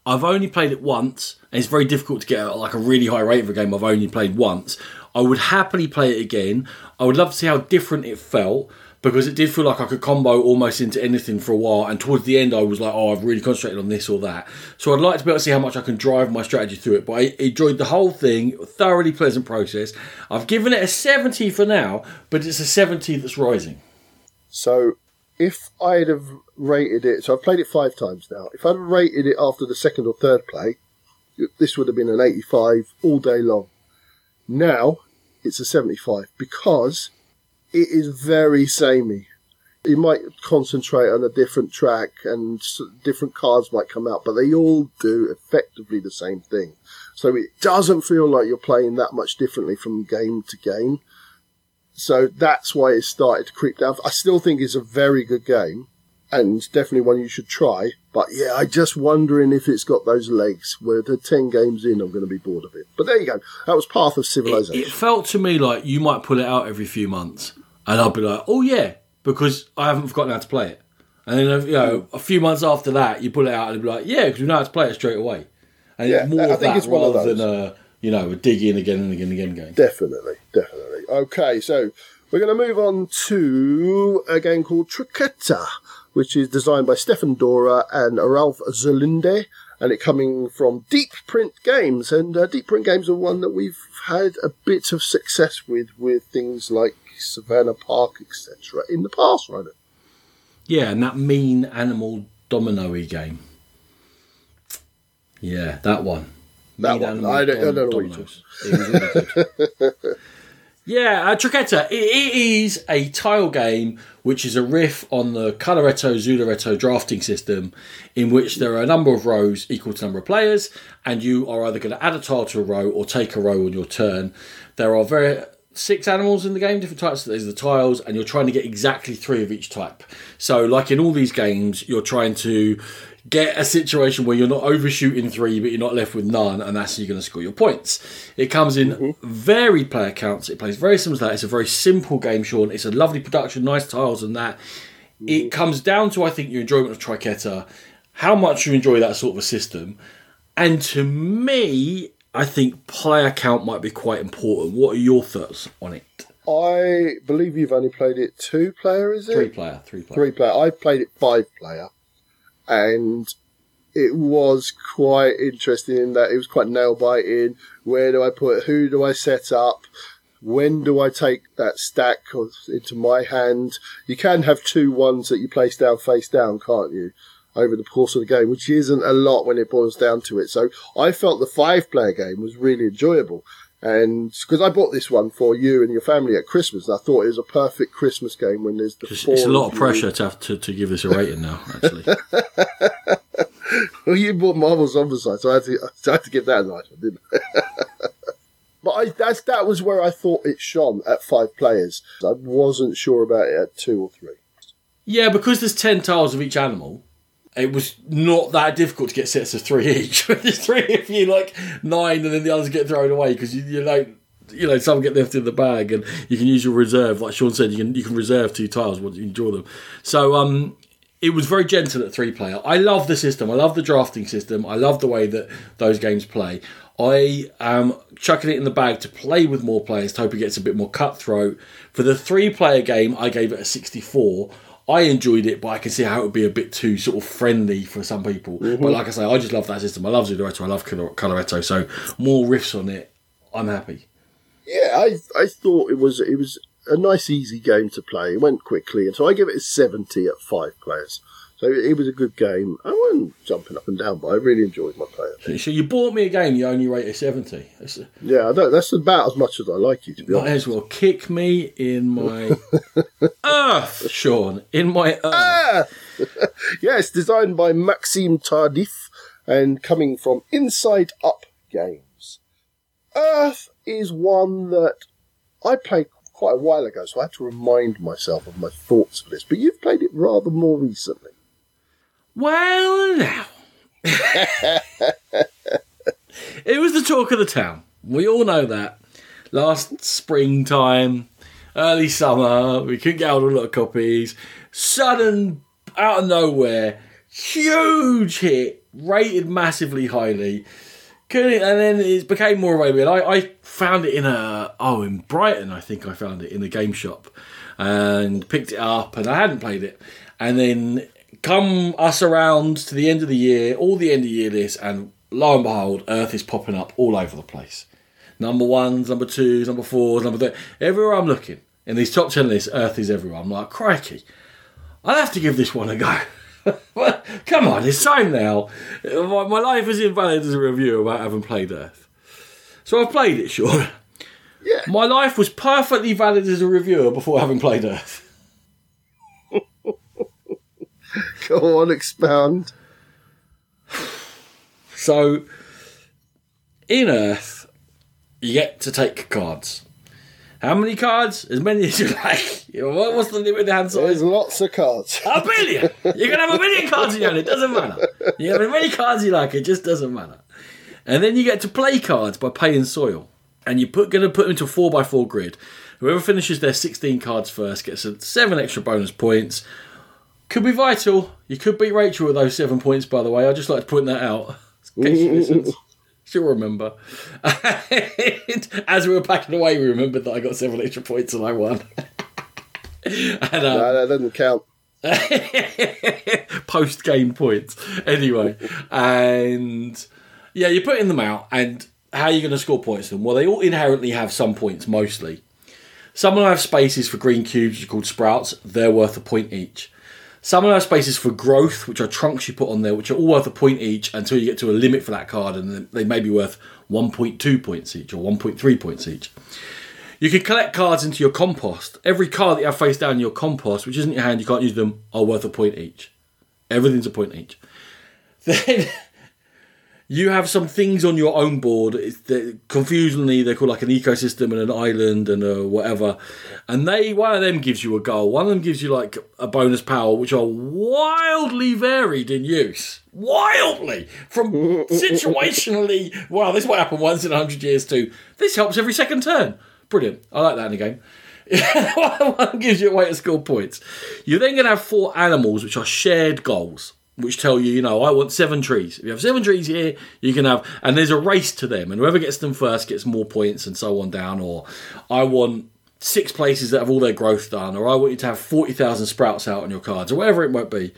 I've only played it once, and it's very difficult to get like a really high rate of a game. I've only played once. I would happily play it again. I would love to see how different it felt because it did feel like I could combo almost into anything for a while. And towards the end, I was like, oh, I've really concentrated on this or that. So I'd like to be able to see how much I can drive my strategy through it. But I enjoyed the whole thing, thoroughly pleasant process. I've given it a 70 for now, but it's a 70 that's rising. So if I'd have rated it, so I've played it five times now. If I'd have rated it after the second or third play, this would have been an 85 all day long. Now it's a 75 because it is very samey. You might concentrate on a different track and different cards might come out, but they all do effectively the same thing. So it doesn't feel like you're playing that much differently from game to game. So that's why it started to creep down. I still think it's a very good game and definitely one you should try. But yeah, I'm just wondering if it's got those legs where the 10 games in, I'm going to be bored of it. But there you go. That was Path of Civilization. it felt to me like you might pull it out every few months, and I'll be like, "Oh yeah," because I haven't forgotten how to play it. And then you know, a few months after that, you pull it out and be like, "Yeah," because we know how to play it straight away. And Yeah, more I think that it's one of those. than a you know a dig in again and again and again game. Definitely, definitely. Okay, so we're going to move on to a game called Triqueta, which is designed by Stefan Dorra and Ralph Zolinde, and it coming from Deep Print Games. And uh, Deep Print Games are one that we've had a bit of success with, with things like Savannah Park, etc. in the past, right? Yeah, and that mean animal domino-y game. Yeah, that one. That one. I don't- I don't know what you're Dominoes. It was really. *laughs* Yeah, uh, Triqueta. It, it is a tile game which is a riff on the Coloretto Zooloretto drafting system, in which there are a number of rows equal to number of players, and you are either going to add a tile to a row or take a row on your turn. There are very six animals in the game, different types. There's the tiles, and you're trying to get exactly three of each type. So, like in all these games, you're trying to get a situation where you're not overshooting three, but you're not left with none, and that's how you're going to score your points. It comes in mm-hmm. varied player counts. It plays very similar to that. It's a very simple game, Sean. It's a lovely production, nice tiles, and that. It mm-hmm. comes down to, I think, your enjoyment of Triqueta how much you enjoy that sort of a system. And to me, I think player count might be quite important. What are your thoughts on it? I believe you've only played it two player, is it? Three player, three player. Three player. I played it five player, and it was quite interesting in that it was quite nail biting. Where do I put? Who do I set up? When do I take that stack into my hand? You can have two ones that you place down face down, can't you? Over the course of the game, which isn't a lot when it boils down to it. So I felt the five player game was really enjoyable. And because I bought this one for you and your family at Christmas, and I thought it was a perfect Christmas game when there's the It's, it's a lot of pressure to have to, to give this a rating now, actually. *laughs* Well, you bought Marvel Zombicide, so I had to, I had to give that a nice one, didn't I? *laughs* but I, that's, that was where I thought it shone at five players. I wasn't sure about it at two or three. yeah, because there's 10 tiles of each animal, it was not that difficult to get sets of three each. *laughs* there's three of you, like nine, and then the others get thrown away because you, you know. You know, some get left in the bag, and you can use your reserve. Like Sean said, you can you can reserve two tiles once you draw them. So, um, it was very gentle at three player. I love the system. I love the drafting system. I love the way that those games play. I am chucking it in the bag to play with more players to hope it gets a bit more cutthroat. For the three player game, I gave it a 64. I enjoyed it, but I can see how it would be a bit too sort of friendly for some people. But mm-hmm. like I say, I just love that system. I love Zooloretto. I love Coloretto. So more riffs on it. I'm happy. Yeah, I, I thought it was, it was a nice, easy game to play. It went quickly, and so I give it a 70 at five players. So it was a good game. I wasn't jumping up and down, but I really enjoyed my player. So you bought me a game, you only rate a 70. That's a, Yeah, I don't, that's about as much as I like you, to be might honest. as well kick me in my *laughs* earth, Sean. In my earth. Ah! *laughs* yes, designed by Maxime Tardif and coming from Inside Up Games. Earth is one that I played quite a while ago, so I had to remind myself of my thoughts for this. But you've played it rather more recently. Well, now. *laughs* it was the talk of the town. We all know that. Last springtime, early summer, we couldn't get of a lot of copies. Sudden, out of nowhere, huge hit, rated massively highly. Couldn't, and then it became more available. I, I found it in a oh in Brighton, I think I found it in a game shop, and picked it up, and I hadn't played it, and then come us around to the end of the year, all the end of year lists, and lo and behold, Earth is popping up all over the place. Number ones, number twos, number fours, number three. Everywhere I'm looking in these top ten lists, Earth is everywhere. I'm like, crikey, I'll have to give this one a go. *laughs* Come on, it's time now. My, my life is invalid as a reviewer about having played Earth. So I've played it, sure. Yeah. My life was perfectly valid as a reviewer before having played Earth. *laughs* Go on, expound. So, in Earth, you get to take cards. How many cards? As many as you *laughs* like. What- What's the limit of the hand size? There's lots of cards. A billion! You can have a million cards in your hand, it doesn't matter. You have as many cards you like, it just doesn't matter. And then you get to play cards by paying soil. And you're put, going to put them into a 4x4 grid. Whoever finishes their 16 cards first gets a 7 extra bonus points. Could be vital. You could beat Rachel with those 7 points, by the way. I'd just like to point that out. *laughs* She *laughs* She'll remember. And as we were packing away, we remembered that I got 7 extra points and I won. *laughs* and, um, No, that doesn't count. post game points. Anyway, and yeah, you're putting them out, and how are you going to score points them? Well, they all inherently have some points, mostly. Some of them have spaces for green cubes, which are called sprouts. They're worth a point each. Some have spaces for growth, which are trunks you put on there, which are all worth a point each until you get to a limit for that card, and they may be worth 1.2 points each or 1.3 points each. You can collect cards into your compost. Every card that you have face down in your compost, which isn't your hand, you can't use them, are worth a point each. Everything's a point each. *laughs* Then you have some things on your own board. It's the, confusingly, they're called like an ecosystem and an island and a whatever. And they one of them gives you a goal. One of them gives you like a bonus power, which are wildly varied in use. Wildly from *laughs* situationally. Wow, this might happen once in a hundred years too. This helps every second turn. Brilliant. I like that in a game. *laughs* One gives you a way to score points. You're then going to have four animals, which are shared goals. Which tell you, you know, I want seven trees. If you have seven trees here, you can have, and there's a race to them, and whoever gets them first gets more points, and so on down. Or I want six places that have all their growth done, or I want you to have 40,000 sprouts out on your cards, or whatever it might be.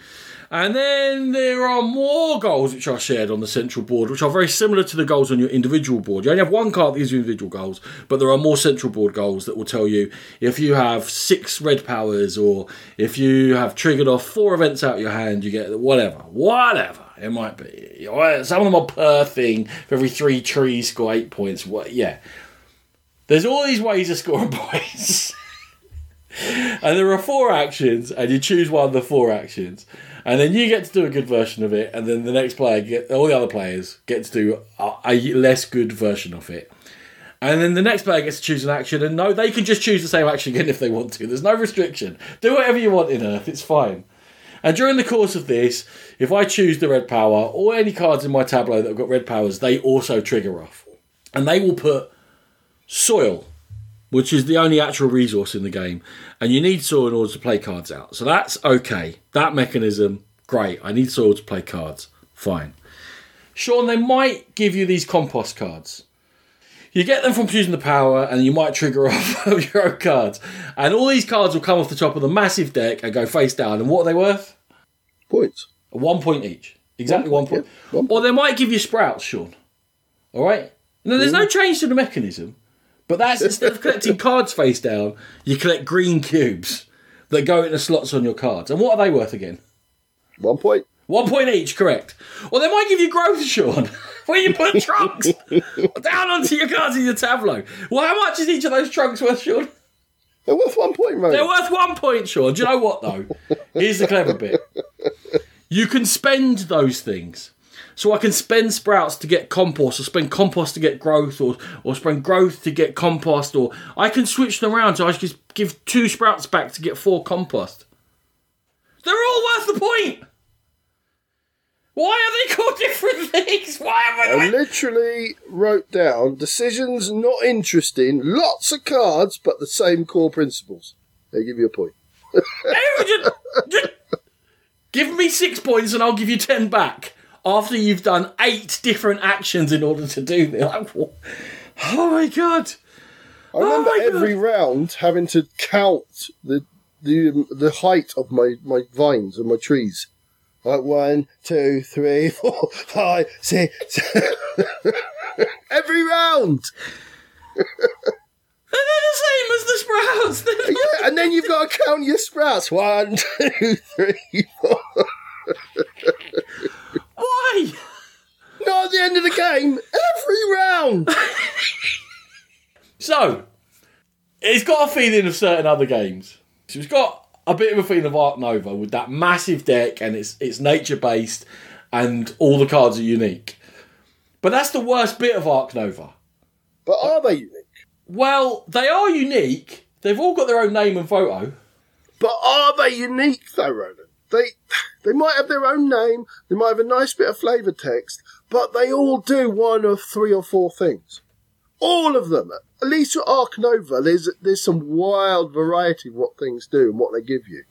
And then there are more goals which are shared on the central board, which are very similar to the goals on your individual board. You only have one card that you individual goals, but there are more central board goals that will tell you if you have six red powers or if you have triggered off four events out your hand, you get whatever. Whatever it might be. Some of them are per thing. For every three trees, score eight points. What? Yeah. There's all these ways of scoring *laughs* points. and there are four actions, and you choose one of the four actions and then you get to do a good version of it, and then the next player, get, all the other players, get to do a, a less good version of it. And then the next player gets to choose an action, and no, they can just choose the same action again *laughs* if they want to. There's no restriction. Do whatever you want in Earth, it's fine. And during the course of this, if I choose the red power or any cards in my tableau that have got red powers, they also trigger off. And they will put soil, which is the only actual resource in the game, and you need soil in order to play cards out. So that's okay. That mechanism, great. I need soil to play cards. Fine. Sean, they might give you these compost cards. You get them from choosing the power, and you might trigger *laughs* off of your own cards. And all these cards will come off the top of the massive deck and go face down. And what are they worth? Points. One point each. Exactly one, point. Yeah, one point. Or they might give you sprouts, Sean. All right? Now, there's no change to the mechanism. But that's instead of collecting *laughs* cards face down, you collect green cubes that go into slots on your cards. And what are they worth again? One point. One point each, correct. Or they might give you growth, Sean, *laughs* where you put trunks *laughs* down onto your cards in your tableau. Well, how much is each of those trunks worth, Sean? They're worth one point, mate. They're worth one point, Sean. Do you know what, though? Here's the clever bit. You can spend those things. So I can spend sprouts to get compost, or spend compost to get growth, or or spend growth to get compost, or I can switch them around. So I just give two sprouts back to get four compost. They're all worth the point. Why are they called *laughs* different things? Why am I? I literally wrote down decisions not interesting, lots of cards, but the same core principles. They give you a point. just, just give me six points and I'll give you ten back after you've done eight different actions in order to do this. Like, oh my god! I remember oh every god. round having to count the the the height of my, my vines and my trees. Like one, two, three, *laughs* four, five, six. *laughs* every round. And they're the same as the sprouts. yeah, and then you've got to count your sprouts. One, *laughs* two, three, four. Why? Not at the end of the game. Every round. so, it's got a feeling of certain other games. So it's got a bit of a feeling of Ark Nova with that massive deck and it's it's nature based and all the cards are unique. But that's the worst bit of Ark Nova. But are they unique? Well, they are unique. They've all got their own name and photo. But are they unique though, Ronan? They they might have their own name, they might have a nice bit of flavour text, but they all do one of three or four things. All of them. At least with Ark Nova, there's there's some wild variety of what things do and what they give you.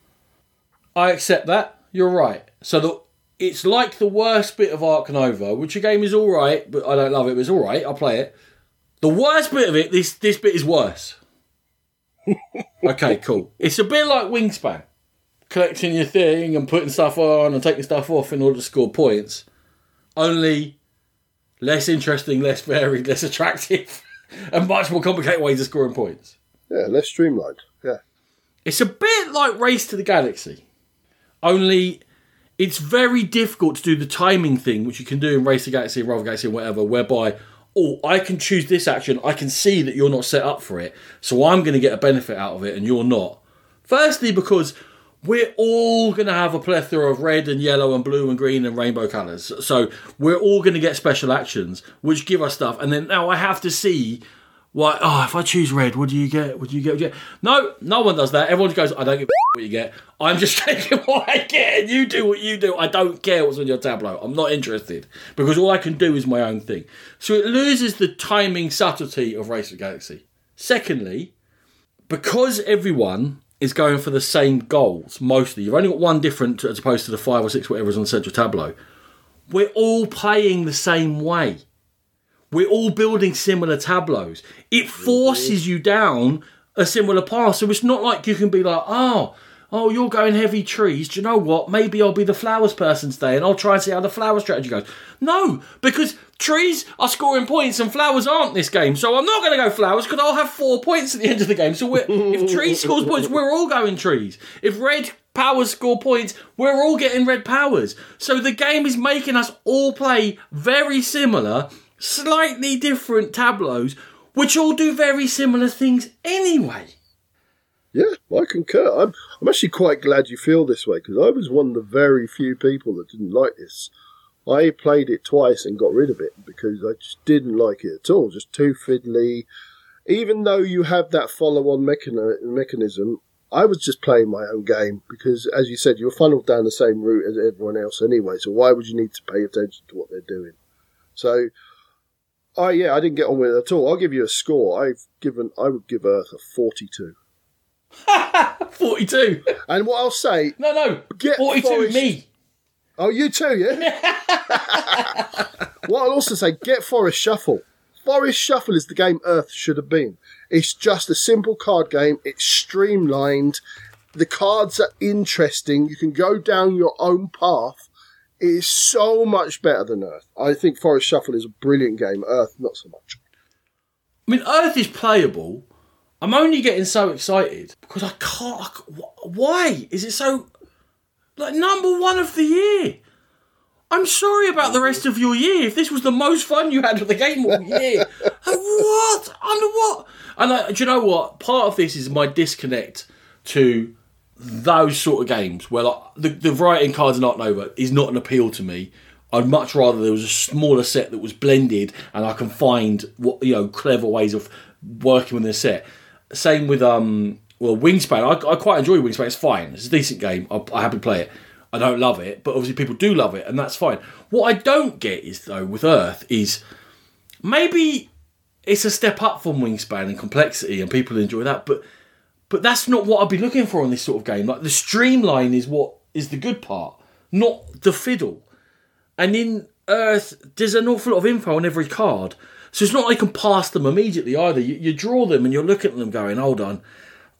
I accept that. You're right. So the, it's like the worst bit of Ark Nova, which a game is all right, but I don't love it. But it's all right. I'll play it. The worst bit of it, this this bit is worse. *laughs* okay, cool. It's a bit like Wingspan collecting your thing and putting stuff on and taking stuff off in order to score points. Only less interesting, less varied, less attractive, *laughs* and much more complicated ways of scoring points. Yeah, less streamlined. Yeah. It's a bit like Race to the Galaxy. Only it's very difficult to do the timing thing, which you can do in Race to the Galaxy, Rather Galaxy, and whatever, whereby oh, I can choose this action. I can see that you're not set up for it, so I'm going to get a benefit out of it, and you're not. Firstly, because we're all going to have a plethora of red and yellow and blue and green and rainbow colours. So we're all going to get special actions which give us stuff. And then now I have to see what, oh, if I choose red, what do you get? What do you get? you get? No, no one does that. Everyone goes, I don't give *laughs* what you get. I'm just *laughs* taking what I get and you do what you do. I don't care what's on your tableau. I'm not interested because all I can do is my own thing. So it loses the timing subtlety of Race of Galaxy. Secondly, because everyone is going for the same goals mostly. You've only got one different as opposed to the five or six whatever is on the central tableau. We're all playing the same way. We're all building similar tableaus. It forces you down a similar path. So it's not like you can be like, oh, oh, you're going heavy trees. Do you know what? Maybe I'll be the flowers person today and I'll try and see how the flower strategy goes. No, because trees are scoring points and flowers aren't this game. So I'm not going to go flowers because I'll have four points at the end of the game. So we're, if trees *laughs* scores points, we're all going trees. If red powers score points, we're all getting red powers. So the game is making us all play very similar, slightly different tableaus, which all do very similar things anyway. Yeah, I concur. I'm, I'm actually quite glad you feel this way because I was one of the very few people that didn't like this. I played it twice and got rid of it because I just didn't like it at all. Just too fiddly. Even though you have that follow-on mechani- mechanism, I was just playing my own game because, as you said, you're funneled down the same route as everyone else anyway. So why would you need to pay attention to what they're doing? So, I yeah, I didn't get on with it at all. I'll give you a score. I've given, I would give Earth a 42. *laughs* 42. And what I'll say, No, no. Get 42 Forest- me. oh, you too, yeah. *laughs* what I'll also say, get Forest Shuffle. Forest Shuffle is the game Earth should have been. It's just a simple card game. It's streamlined. The cards are interesting. You can go down your own path. It is so much better than Earth. I think Forest Shuffle is a brilliant game. Earth, not so much. I mean, Earth is playable. I'm only getting so excited because I can't. I why is it so like number one of the year? I'm sorry about the rest of your year. If this was the most fun you had with the game all year, *laughs* what? Under what? And I, do you know what? Part of this is my disconnect to those sort of games where like, the, the variety in cards and Ark Nova is not an appeal to me. I'd much rather there was a smaller set that was blended and I can find what you know clever ways of working with the set. Same with um well Wingspan. I, I quite enjoy Wingspan. It's fine. It's a decent game. I, I happily play it. I don't love it, but obviously people do love it, and that's fine. What I don't get is though with Earth is maybe it's a step up from Wingspan and complexity, and people enjoy that, but but that's not what I'd be looking for on this sort of game. Like the streamline is what is the good part, not the fiddle. And in Earth, there's an awful lot of info on every card, so it's not like you can pass them immediately either. You, you draw them and you're looking at them, going, "Hold on,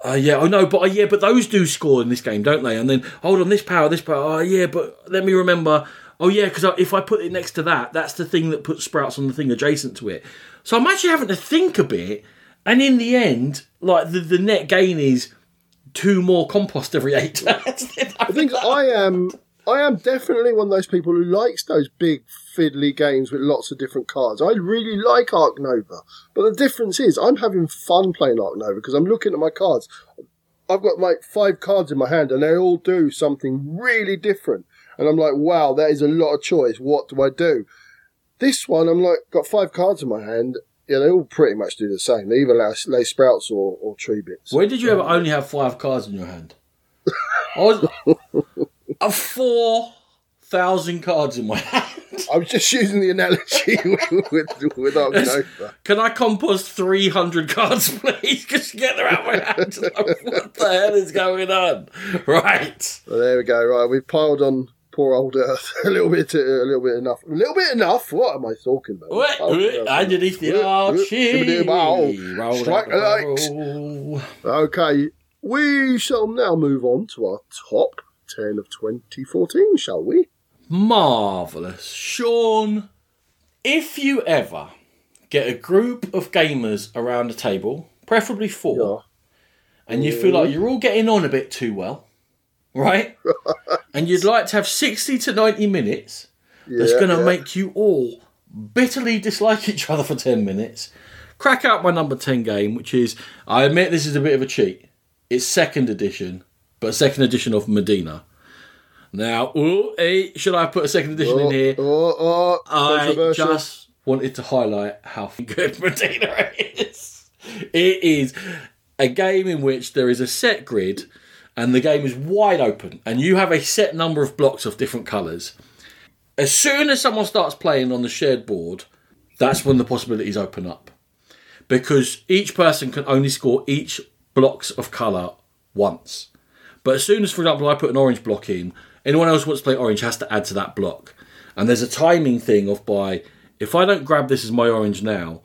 uh, yeah, I know, but uh, yeah, but those do score in this game, don't they?" And then, hold on, this power, this power, oh yeah, but let me remember. Oh yeah, because if I put it next to that, that's the thing that puts sprouts on the thing adjacent to it. So I'm actually having to think a bit, and in the end, like the, the net gain is two more compost every eight turns. *laughs* I think I am. I am definitely one of those people who likes those big fiddly games with lots of different cards. I really like Ark Nova, but the difference is I'm having fun playing Ark Nova because I'm looking at my cards. I've got like five cards in my hand, and they all do something really different. And I'm like, wow, that is a lot of choice. What do I do? This one, I'm like, got five cards in my hand. Yeah, they all pretty much do the same. They either lay, lay sprouts or, or tree bits. When did you ever only have five cards in your hand? I was *laughs* a four thousand cards in my hand. I was just using the analogy *laughs* with, with, Nova. Can I compost three hundred cards, *laughs* please? Just get them out of my hand. *laughs* what the hell is going on? Right. Well, there we go. Right, we've piled on poor old Earth a little bit, uh, a little bit enough, a little bit enough. What am I talking about? Wait, Piled wait, Earth. underneath the Wait, arch. wait, shibbity-bow. roll Strike out the lights. Okay, we shall now move on to our top ten of 2014, shall we? Marvellous. Sean, if you ever get a group of gamers around a table, preferably four, and you feel like you're all getting on a bit too well, right? *laughs* and you'd like to have 60 to 90 minutes that's Yeah, going to yeah. make you all bitterly dislike each other for 10 minutes, crack out my number 10 game, which is, I admit this is a bit of a cheat. It's second edition, but second edition of Medina. Now, ooh, hey, should I put a second edition in oh, here? Oh, oh, I controversial. just wanted to highlight how *laughs* good Medina is. It is a game in which there is a set grid and the game is wide open and you have a set number of blocks of different colours. As soon as someone starts playing on the shared board, that's when the possibilities open up. Because each person can only score each blocks of colour once. But as soon as, for example, I put an orange block in, anyone else wants to play orange has to add to that block. And there's a timing thing of by if I don't grab this as my orange now,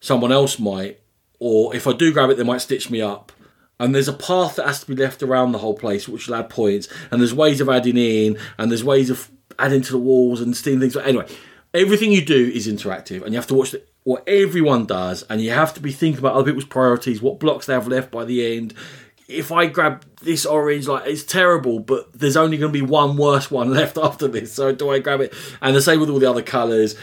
someone else might, or if I do grab it, they might stitch me up. And there's a path that has to be left around the whole place, which will add points. And there's ways of adding in, and there's ways of adding to the walls and stealing things. Anyway, everything you do is interactive, and you have to watch the, what everyone does, and you have to be thinking about other people's priorities, what blocks they have left by the end. If I grab this orange, like it's terrible, but there's only going to be one worse one *laughs* left after this. So do I grab it? And the same with all the other colours.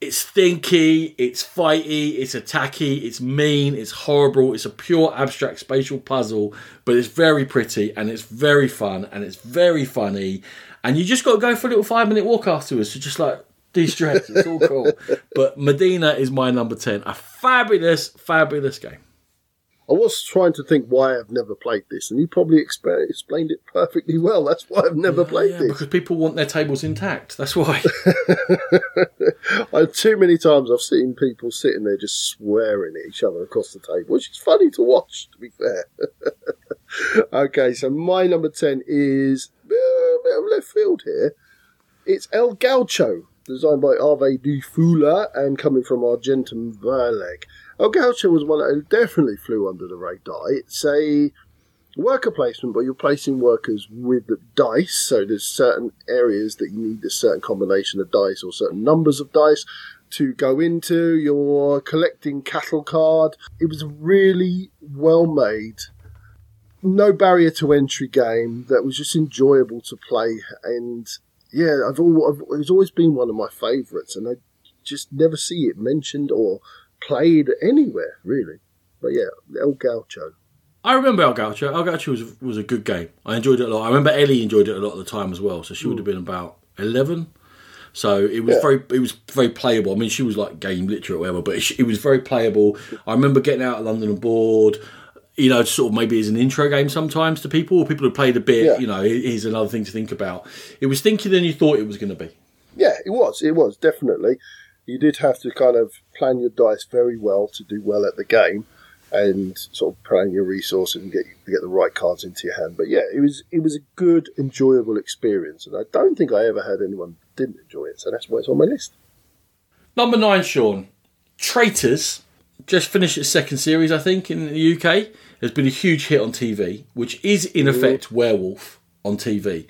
It's stinky, it's fighty, it's attacky, it's mean, it's horrible. It's a pure abstract spatial puzzle, but it's very pretty and it's very fun and it's very funny. And you just got to go for a little five minute walk afterwards to just like de-stress. It's all cool. *laughs* but Medina is my number 10. A fabulous, fabulous game. I was trying to think why I've never played this, and you probably exp- explained it perfectly well. That's why I've never played Yeah, this. because people want their tables intact. That's why. *laughs* *laughs* I, too many times I've seen people sitting there just swearing at each other across the table, which is funny to watch, to be fair. *laughs* okay, so my number 10 is uh, a bit of left field here. It's El Gaucho, designed by Arve D. Fühler and coming from Argentum Verlag. El Gaucho was one that definitely flew under the radar. It's a worker placement, but you're placing workers with dice. So there's certain areas that you need a certain combination of dice or certain numbers of dice to go into. You're collecting cattle card. It was really well made, no barrier to entry game that was just enjoyable to play. And yeah, I've, al- I've it's always been one of my favourites, and I just never see it mentioned or played anywhere really. But yeah, El Gaucho. I remember El Gaucho. El Gaucho was, was a good game. I enjoyed it a lot. I remember Ellie enjoyed it a lot of the time as well. So she would have hmm. been about 11. So it was Yeah. very, it was very playable. I mean, she was like game literate or whatever, but it, it was very playable. I remember getting out of London and board, you know, sort of maybe as an intro game sometimes to people, or people who played a bit. Yeah. You know, here's another thing to think about. It was thinkier than you thought it was going to be. Yeah, it was. It was definitely. You did have to kind of plan your dice very well to do well at the game, and sort of plan your resources and get get the right cards into your hand. But yeah, it was it was a good, enjoyable experience, and I don't think I ever had anyone didn't enjoy it. So that's why it's on my list. Number nine, Sean. Traitors just finished its second series, I think, in the UK. Has been a huge hit on TV, which is in mm-hmm. effect Werewolf on TV.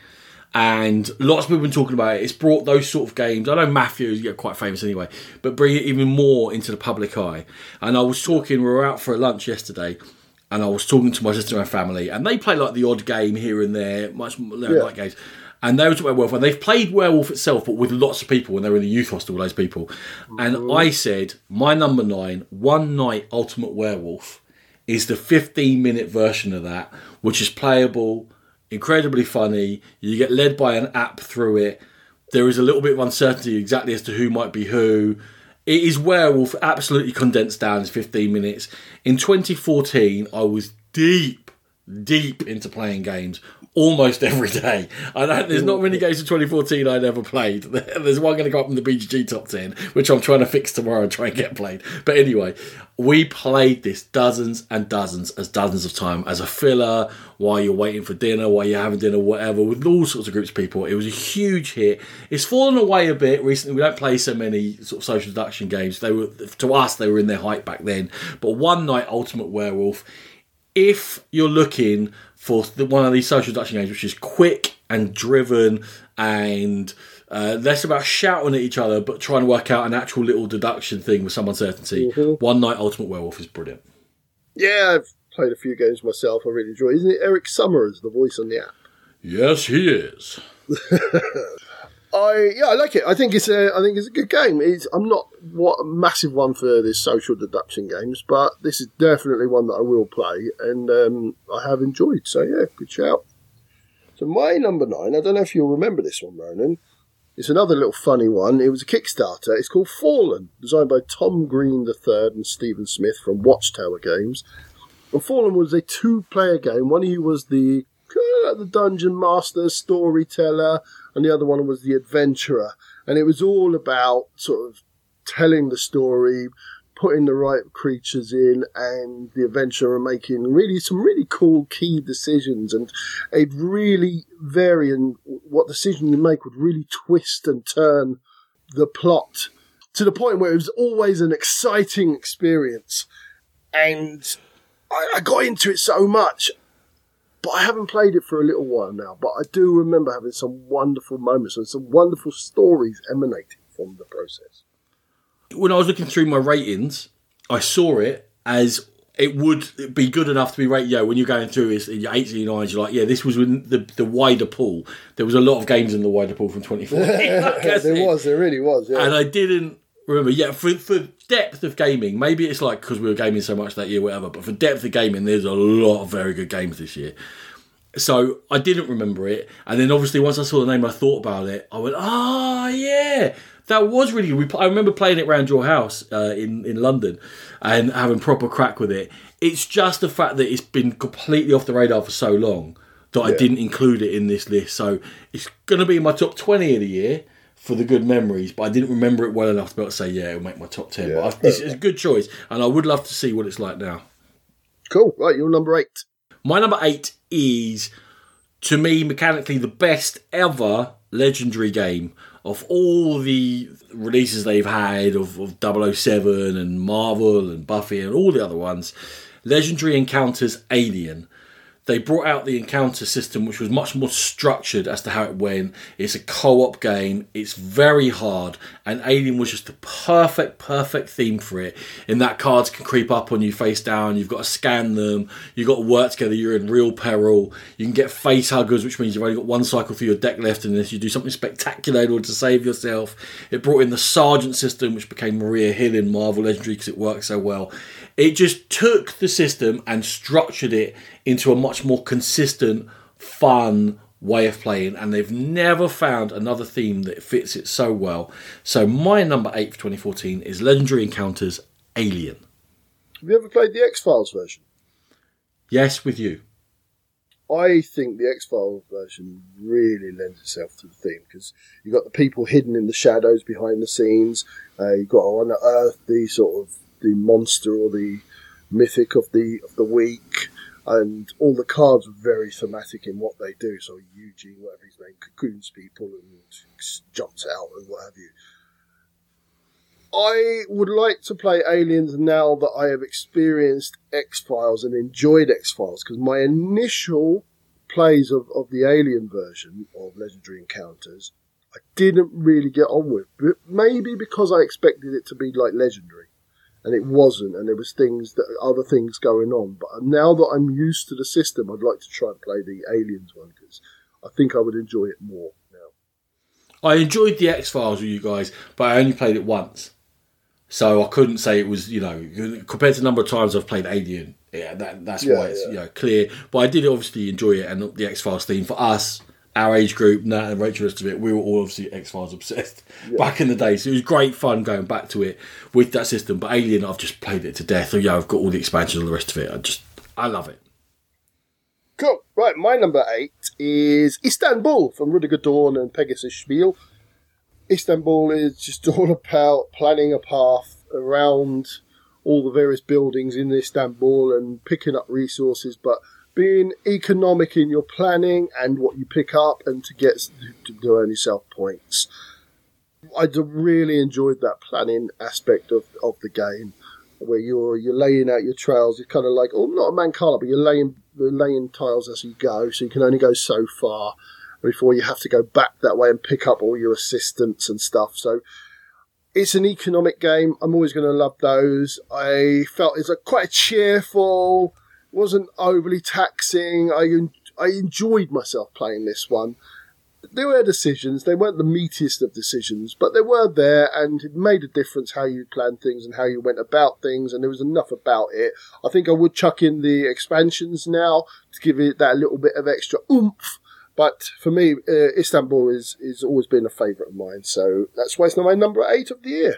And lots of people have been talking about it. It's brought those sort of games. I know Matthews get quite famous anyway, but bring it even more into the public eye. And I was talking, we were out for a lunch yesterday, and I was talking to my sister and my family, and they play like the odd game here and there, much more Yeah. like games. And they were talking about Werewolf, and they've played Werewolf itself, but with lots of people when they were in the youth hostel, those people. And I said, my number nine, One Night Ultimate Werewolf, is the 15 minute version of that, which is playable, incredibly funny. You get led by an app through it. There is a little bit of uncertainty exactly as to who might be who. It is Werewolf absolutely condensed down in 15 minutes. In 2014, I was deep, deep into playing games almost every day. I don't, there's not many games of 2014 I never played. *laughs* There's one going to go up in the BGG top 10, which I'm trying to fix tomorrow and try and get played. But anyway, we played this dozens and dozens as dozens of time as a filler while you're waiting for dinner, while you're having dinner, whatever, with all sorts of groups of people. It was a huge hit. It's fallen away a bit recently. We don't play so many sort of social deduction games. They were to us they were in their height back then. But one night Ultimate Werewolf if you're looking for the, one of these social deduction games, which is quick and driven and uh, less about shouting at each other, but trying to work out an actual little deduction thing with some uncertainty, One Night Ultimate Werewolf is brilliant. Yeah, I've played a few games myself. I really enjoy. Isn't it Eric Summerer, the voice on the app? Yes, he is. *laughs* I yeah, I like it. I think it's a I think it's a good game. It's, I'm not what a massive one for this social deduction games, but this is definitely one that I will play, and um, I have enjoyed. So yeah, good shout. So my number nine. I don't know if you'll remember this one, Ronan. It's another little funny one. It was a Kickstarter. It's called Fallen, designed by Tom Green III and Stephen Smith from Watchtower Games. And Fallen was a two-player game. One of you was the the dungeon master, storyteller, and the other one was the adventurer. And it was all about sort of telling the story, putting the right creatures in and the adventurer making really some really cool key decisions. And it really vary and what decision you make would really twist and turn the plot to the point where it was always an exciting experience. And I got into it so much but I haven't played it for a little while now. But I do remember having some wonderful moments and some wonderful stories emanating from the process. When I was looking through my ratings, I saw it as it would be good enough to be rated. Yeah, when you're going through it, your 18 nines, you're like, yeah, this was in the, the wider pool. There was a lot of games in the wider pool from 2014. *laughs* there was, there really was. Yeah. And I didn't remember, yeah, for, for depth of gaming, maybe it's like because we were gaming so much that year, whatever, but for depth of gaming, there's a lot of very good games this year. So I didn't remember it. And then obviously, once I saw the name, I thought about it. I went, ah, oh, yeah. That was really good. I remember playing it around your house uh, in, in London and having proper crack with it. It's just the fact that it's been completely off the radar for so long that yeah. I didn't include it in this list. So it's going to be in my top 20 of the year for the good memories, but I didn't remember it well enough to be able to say, yeah, it'll make my top 10. Yeah. But it's, it's a good choice, and I would love to see what it's like now. Cool. Right, you're number eight. My number eight is, to me, mechanically the best ever legendary game of all the releases they've had of, of 007 and Marvel and Buffy and all the other ones. Legendary Encounters Alien they brought out the encounter system, which was much more structured as to how it went. It's a co-op game. It's very hard, and Alien was just the perfect, perfect theme for it. In that cards can creep up on you face down. You've got to scan them. You've got to work together. You're in real peril. You can get face huggers, which means you've only got one cycle for your deck left, and if you do something spectacular in order to save yourself. It brought in the Sergeant system, which became Maria Hill in Marvel Legendary because it worked so well. It just took the system and structured it into a much more consistent, fun way of playing, and they've never found another theme that fits it so well. So, my number eight for 2014 is Legendary Encounters Alien. Have you ever played the X Files version? Yes, with you. I think the X Files version really lends itself to the theme because you've got the people hidden in the shadows behind the scenes. Uh, you've got on Earth the sort of the monster or the mythic of the of the week, and all the cards are very thematic in what they do. So Eugene, whatever his name, cocoons people and jumps out and what have you. I would like to play Aliens now that I have experienced X Files and enjoyed X Files because my initial plays of, of the Alien version of Legendary Encounters I didn't really get on with. But maybe because I expected it to be like Legendary and it wasn't, and there was things that other things going on. But now that I'm used to the system, I'd like to try and play the Aliens one because I think I would enjoy it more now. I enjoyed the X Files with you guys, but I only played it once, so I couldn't say it was you know compared to the number of times I've played Alien. Yeah, that, that's yeah, why it's yeah. you know clear. But I did obviously enjoy it, and the X Files theme for us our age group, Nat and Rachel, rest of it, we were all obviously X Files obsessed yeah. back in the day. So it was great fun going back to it with that system. But Alien, I've just played it to death. So yeah, I've got all the expansions and the rest of it. I just, I love it. Cool. Right, my number eight is Istanbul from Rudiger Dorn and Pegasus Spiel. Istanbul is just *laughs* all about planning a path around all the various buildings in Istanbul and picking up resources, but being economic in your planning and what you pick up and to get to, earn yourself points. I really enjoyed that planning aspect of, of the game where you're you're laying out your trails. It's kind of like oh not a mancala, but you're laying you're laying tiles as you go, so you can only go so far before you have to go back that way and pick up all your assistants and stuff. So it's an economic game. I'm always going to love those. I felt it's a quite a cheerful wasn't overly taxing. I I enjoyed myself playing this one. There were decisions. They weren't the meatiest of decisions, but they were there, and it made a difference how you planned things and how you went about things. And there was enough about it. I think I would chuck in the expansions now to give it that little bit of extra oomph. But for me, uh, Istanbul is is always been a favourite of mine. So that's why it's my number eight of the year.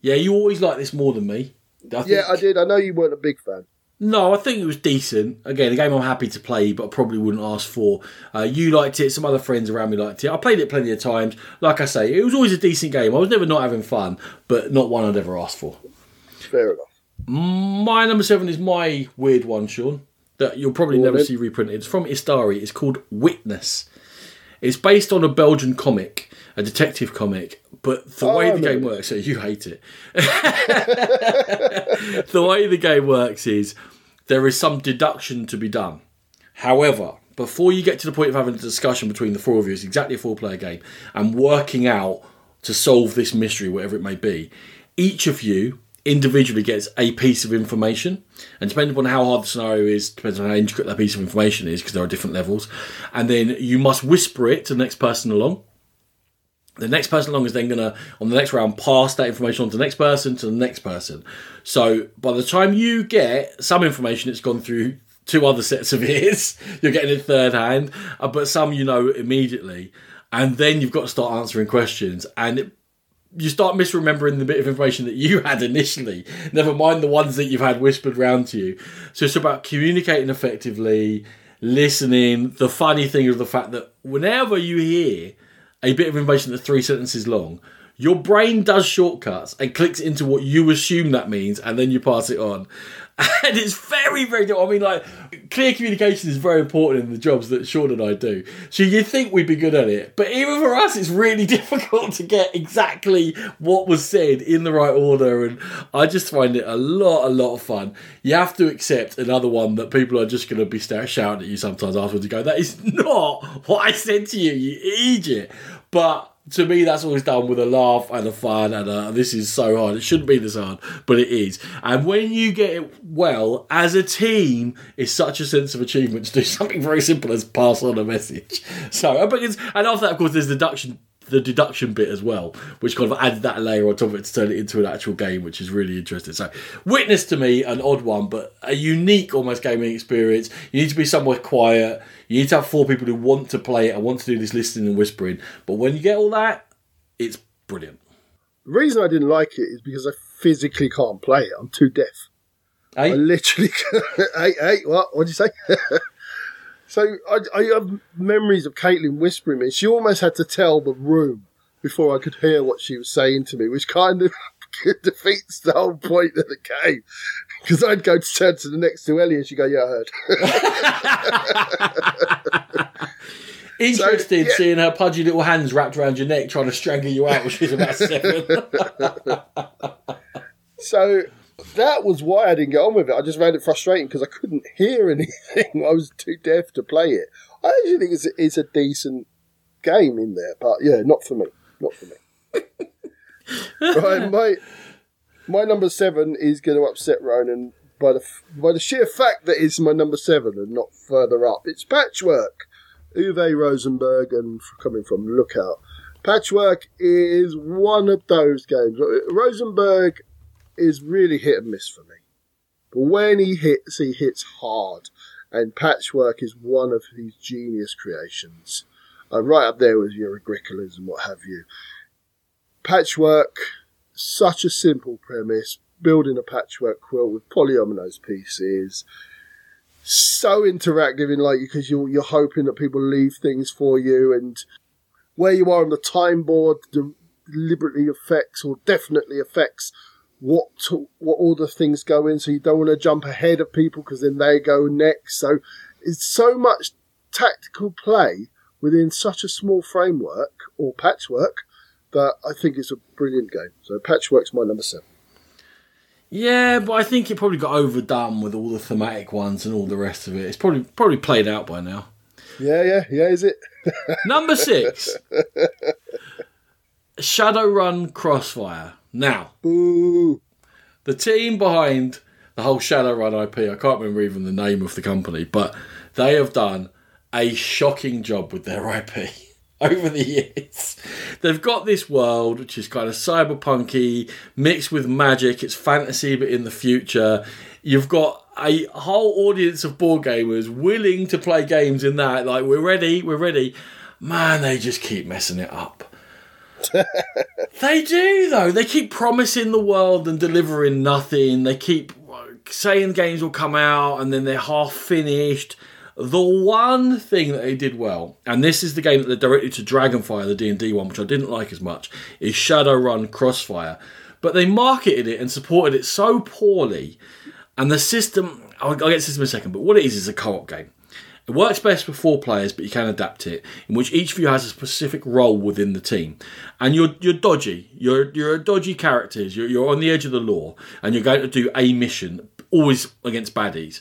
Yeah, you always like this more than me. I yeah, I did. I know you weren't a big fan. No, I think it was decent. Again, a game I'm happy to play, but I probably wouldn't ask for. Uh, you liked it, some other friends around me liked it. I played it plenty of times. Like I say, it was always a decent game. I was never not having fun, but not one I'd ever ask for. Fair enough. My number seven is my weird one, Sean, that you'll probably never see reprinted. It's from Ystari. It's called Witness. It's based on a Belgian comic, a detective comic, but the Oh, way the game works, so you hate it. *laughs* the way the game works is there is some deduction to be done. However, before you get to the point of having a discussion between the four of you, it's exactly a four player game, and working out to solve this mystery, whatever it may be, each of you individually gets a piece of information. And depending on how hard the scenario is, depends on how intricate that piece of information is, because there are different levels. And then you must whisper it to the next person along. The next person along is then going to, on the next round, pass that information on to the next person, to the next person. So by the time you get some information, it's gone through two other sets of *laughs* ears. You're getting it third hand, uh, but some you know immediately. And then you've got to start answering questions. And it, you start misremembering the bit of information that you *laughs* had initially, never mind the ones that you've had whispered round to you. So it's about communicating effectively, listening. The funny thing is the fact that whenever you hear a bit of information that's three sentences long, your brain does shortcuts and clicks into what you assume that means, and then you pass it on. *laughs* And it's very, very. I mean, like clear communication is very important in the jobs that Sean and I do. So you think we'd be good at it, but even for us, it's really *laughs* difficult to get exactly what was said in the right order. And I just find it a lot, a lot of fun. You have to accept another one that people are just going to be shouting at you sometimes afterwards. You go, "That is not *laughs* what I said to you, you idiot." But to me, that's always done with a laugh and a fun, and a, this is so hard. It shouldn't be this hard, but it is. And when you get it well as a team, it's such a sense of achievement to do *laughs* something very simple as pass on a message. So, and after that, of course, there's deduction. The deduction bit as well, which kind of adds that layer on top of it to turn it into an actual game, which is really interesting. So, Witness to me, an odd one, but a unique almost gaming experience. You need to be somewhere quiet. You need to have four people who want to play it and want to do this listening and whispering. But when you get all that, it's brilliant. The reason I didn't like it is because I physically can't play it. I'm too deaf. Eight? I literally. *laughs* hey, hey, what? What'd you say? *laughs* so I, I have memories of Caitlin whispering me. She almost had to tell the room before I could hear what she was saying to me, which kind of *laughs* defeats the whole point of the game. Because I'd go to turn to the next to Ellie and she'd go, Yeah, I heard. *laughs* Interested yeah. seeing her pudgy little hands wrapped around your neck trying to strangle you out when she's about seven. *laughs* So that was why I didn't get on with it. I just found it frustrating because I couldn't hear *laughs* anything. I was too deaf to play it. I actually think it's a, it's a decent game in there, but yeah, not for me. Not for me. *laughs* right, my my number seven is going to upset Ronan by the by the sheer fact that it's my number seven and not further up. It's Patchwork, Uwe Rosenberg, and coming from Lookout. Patchwork is one of those games. Rosenberg is really hit and miss for me. But when he hits, he hits hard. And Patchwork is one of his genius creations. Uh, right up there with your Agricolas and what have you. Patchwork, such a simple premise. Building a patchwork quilt with polyominoes pieces. So interactive in like because you're you're hoping that people leave things for you and where you are on the time board deliberately affects or definitely affects what to, what order things go in. So you don't want to jump ahead of people because then they go next. So it's so much tactical play within such a small framework or patchwork that I think it's a brilliant game. So Patchwork's my number seven. yeah, but I think it probably got overdone with all the thematic ones and all the rest of it. It's probably probably played out by now. Yeah, yeah, yeah. Is it? Number six, *laughs* Shadowrun Crossfire. Now, the team behind the whole Shadowrun IP, I can't remember even the name of the company, but they have done a shocking job with their IP *laughs* over the years. They've got this world which is kind of cyberpunky, mixed with magic. It's fantasy, but in the future. You've got a whole audience of board gamers willing to play games in that. Like, we're ready, we're ready. Man, they just keep messing it up. They do though. They keep promising the world and delivering nothing. They keep saying games will come out and then they're half finished. The one thing that they did well, and this is the game that they directed to Dragonfire, the D and D one, which I didn't like as much, is Shadowrun Crossfire, but they marketed it and supported it so poorly. And the system, I'll, I'll get to this in a second, but what it is is a co op game. It works best for four players, but you can adapt it, in which each of you has a specific role within the team. And you're you're dodgy. You're you're a dodgy characters. You're, you're on the edge of the law, and you're going to do a mission, always against baddies.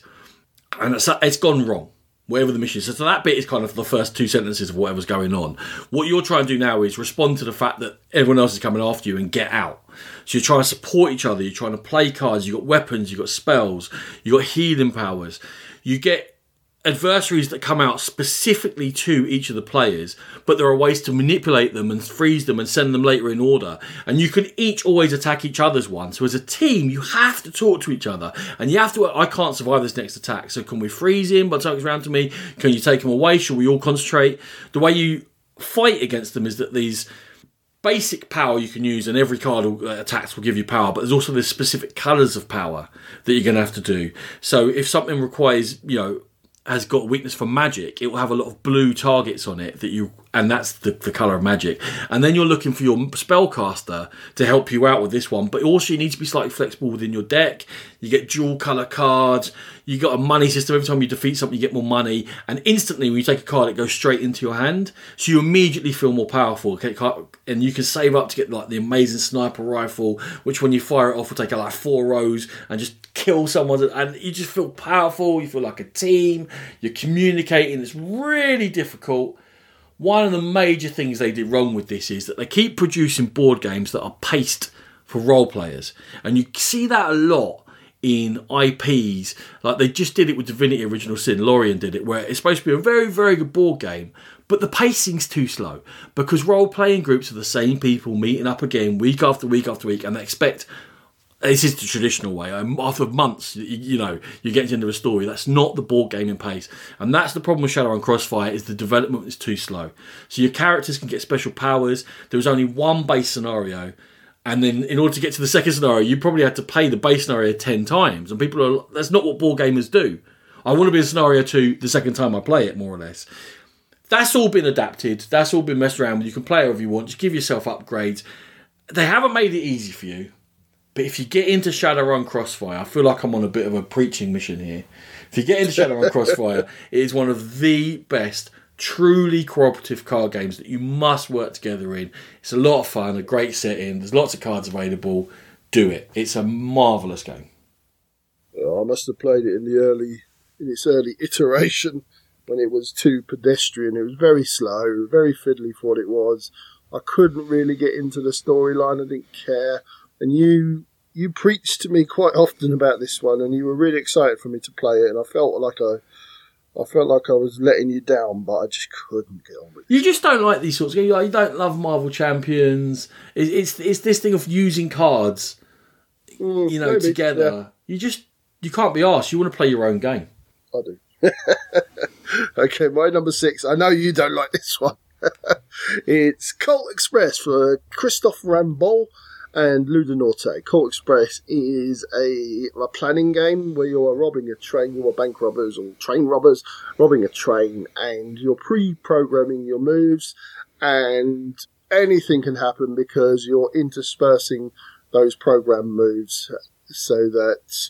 And it's, it's gone wrong whatever the mission is. So that bit is kind of the first two sentences of whatever's going on. What you're trying to do now is respond to the fact that everyone else is coming after you and get out. So you're trying to support each other. You're trying to play cards. You've got weapons. You've got spells. You've got healing powers. You get adversaries that come out specifically to each of the players, but there are ways to manipulate them and freeze them and send them later in order. And you can each always attack each other's one. So as a team, you have to talk to each other, and you have to. I can't survive this next attack, so can we freeze him? But comes around to me, can you take him away? Should we all concentrate? The way you fight against them is that these basic power you can use, and every card uh, attacks will give you power. But there's also the specific colours of power that you're going to have to do. So if something requires, you know, has got weakness for magic, it will have a lot of blue targets on it that you, and that's the, the color of magic. And then you're looking for your spellcaster to help you out with this one, but also you need to be slightly flexible within your deck. You get dual color cards. You got a money system. Every time you defeat something, you get more money, and instantly when you take a card, it goes straight into your hand. So you immediately feel more powerful. And you can save up to get like the amazing sniper rifle, which when you fire it off will take like four rows and just kill someone. And you just feel powerful. You feel like a team. You're communicating. It's really difficult. One of the major things they did wrong with this is that they keep producing board games that are paced for role players, and you see that a lot in IPs. Like they just did it with Divinity Original Sin. Larian did it, where it's supposed to be a very, very good board game, but the pacing's too slow because role playing groups are the same people meeting up again week after week after week, and they expect. This is the traditional way. After months, you, you know, you get into a story. That's not the board gaming pace, and that's the problem with Shadowrun Crossfire. Is the development is too slow. So your characters can get special powers. There was only one base scenario, and then in order to get to the second scenario, you probably had to play the base scenario 10 times. And people are, that's not what board gamers do. I want to be in scenario two the second time I play it, more or less. That's all been adapted. That's all been messed around with. You can play however you want. Just give yourself upgrades. They haven't made it easy for you. But if you get into Shadowrun Crossfire, I feel like I'm on a bit of a preaching mission here. If you get into Shadowrun *laughs* Crossfire, it is one of the best truly cooperative card games that you must work together in. It's a lot of fun, a great setting. There's lots of cards available. Do it. It's a marvelous game. I must have played it in the early, in its early iteration when it was too pedestrian. It was very slow, very fiddly for what it was. I couldn't really get into the storyline. I didn't care. And you you preached to me quite often about this one, and you were really excited for me to play it. And I felt like I I felt like I was letting you down, but I just couldn't get on with it. You just don't like these sorts of games. You, don't love Marvel Champions. It's, it's, it's this thing of using cards, Mm, you know, maybe, together. yeah, You just you can't be asked. You want to play your own game. I do. *laughs* okay, my number six. I know you don't like this one. *laughs* it's Colt Express for Christophe Raimbault and Ludonaute. Colt Express is a, a planning game where you are robbing a train, you are bank robbers or train robbers, robbing a train, and you're pre-programming your moves, and anything can happen because you're interspersing those program moves so that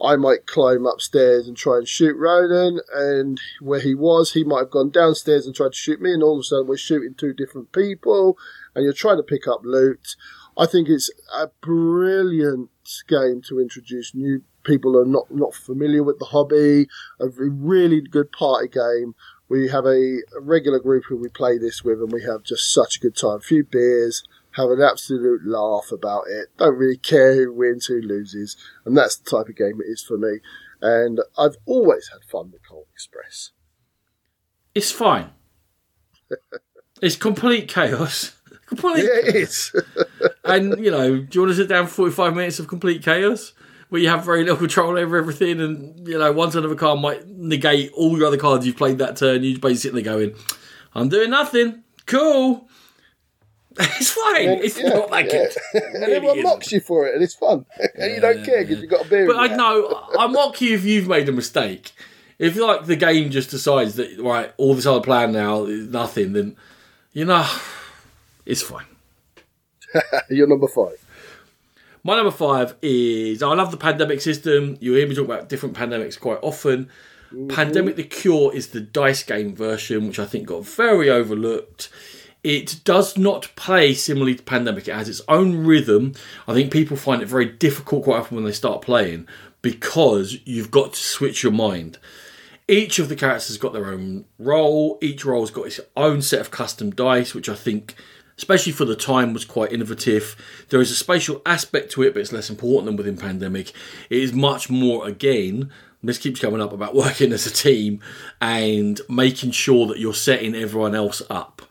I might climb upstairs and try and shoot Ronan, and where he was, he might have gone downstairs and tried to shoot me, and all of a sudden we're shooting two different people, and you're trying to pick up loot. I think it's a brilliant game to introduce new people who are not, not familiar with the hobby, a really good party game. We have a, a regular group who we play this with, and we have just such a good time. A few beers, have an absolute laugh about it. Don't really care who wins, who loses, and that's the type of game it is for me. And I've always had fun with Colt Express. It's fine. *laughs* it's complete chaos. Complete Yeah, it is. and you know, do you want to sit down for forty-five minutes of complete chaos where you have very little control over everything, and you know, one turn of a card might negate all your other cards you've played that turn. You basically going, "I'm doing nothing. Cool." *laughs* It's fine. it's Yeah, not that yeah. It *laughs* and really everyone isn't. mocks you for it, and it's fun. *laughs* and you don't care because you've got a beer. But I know I mock you if you've made a mistake. If like the game just decides that right, all this other plan now is nothing, then you know it's fine. *laughs* You're number five. My number five is I love the pandemic system. You hear me talk about different pandemics quite often. Mm-hmm. Pandemic the Cure is the dice game version, which I think got very overlooked. It does not play similarly to Pandemic. It has its own rhythm. I think people find it very difficult quite often when they start playing because you've got to switch your mind. Each of the characters has got their own role. Each role's got its own set of custom dice, which I think, especially for the time, was quite innovative. There is a spatial aspect to it, but it's less important than within Pandemic. It is much more, again, this keeps coming up about *laughs* working as a team and making sure that you're setting everyone else up.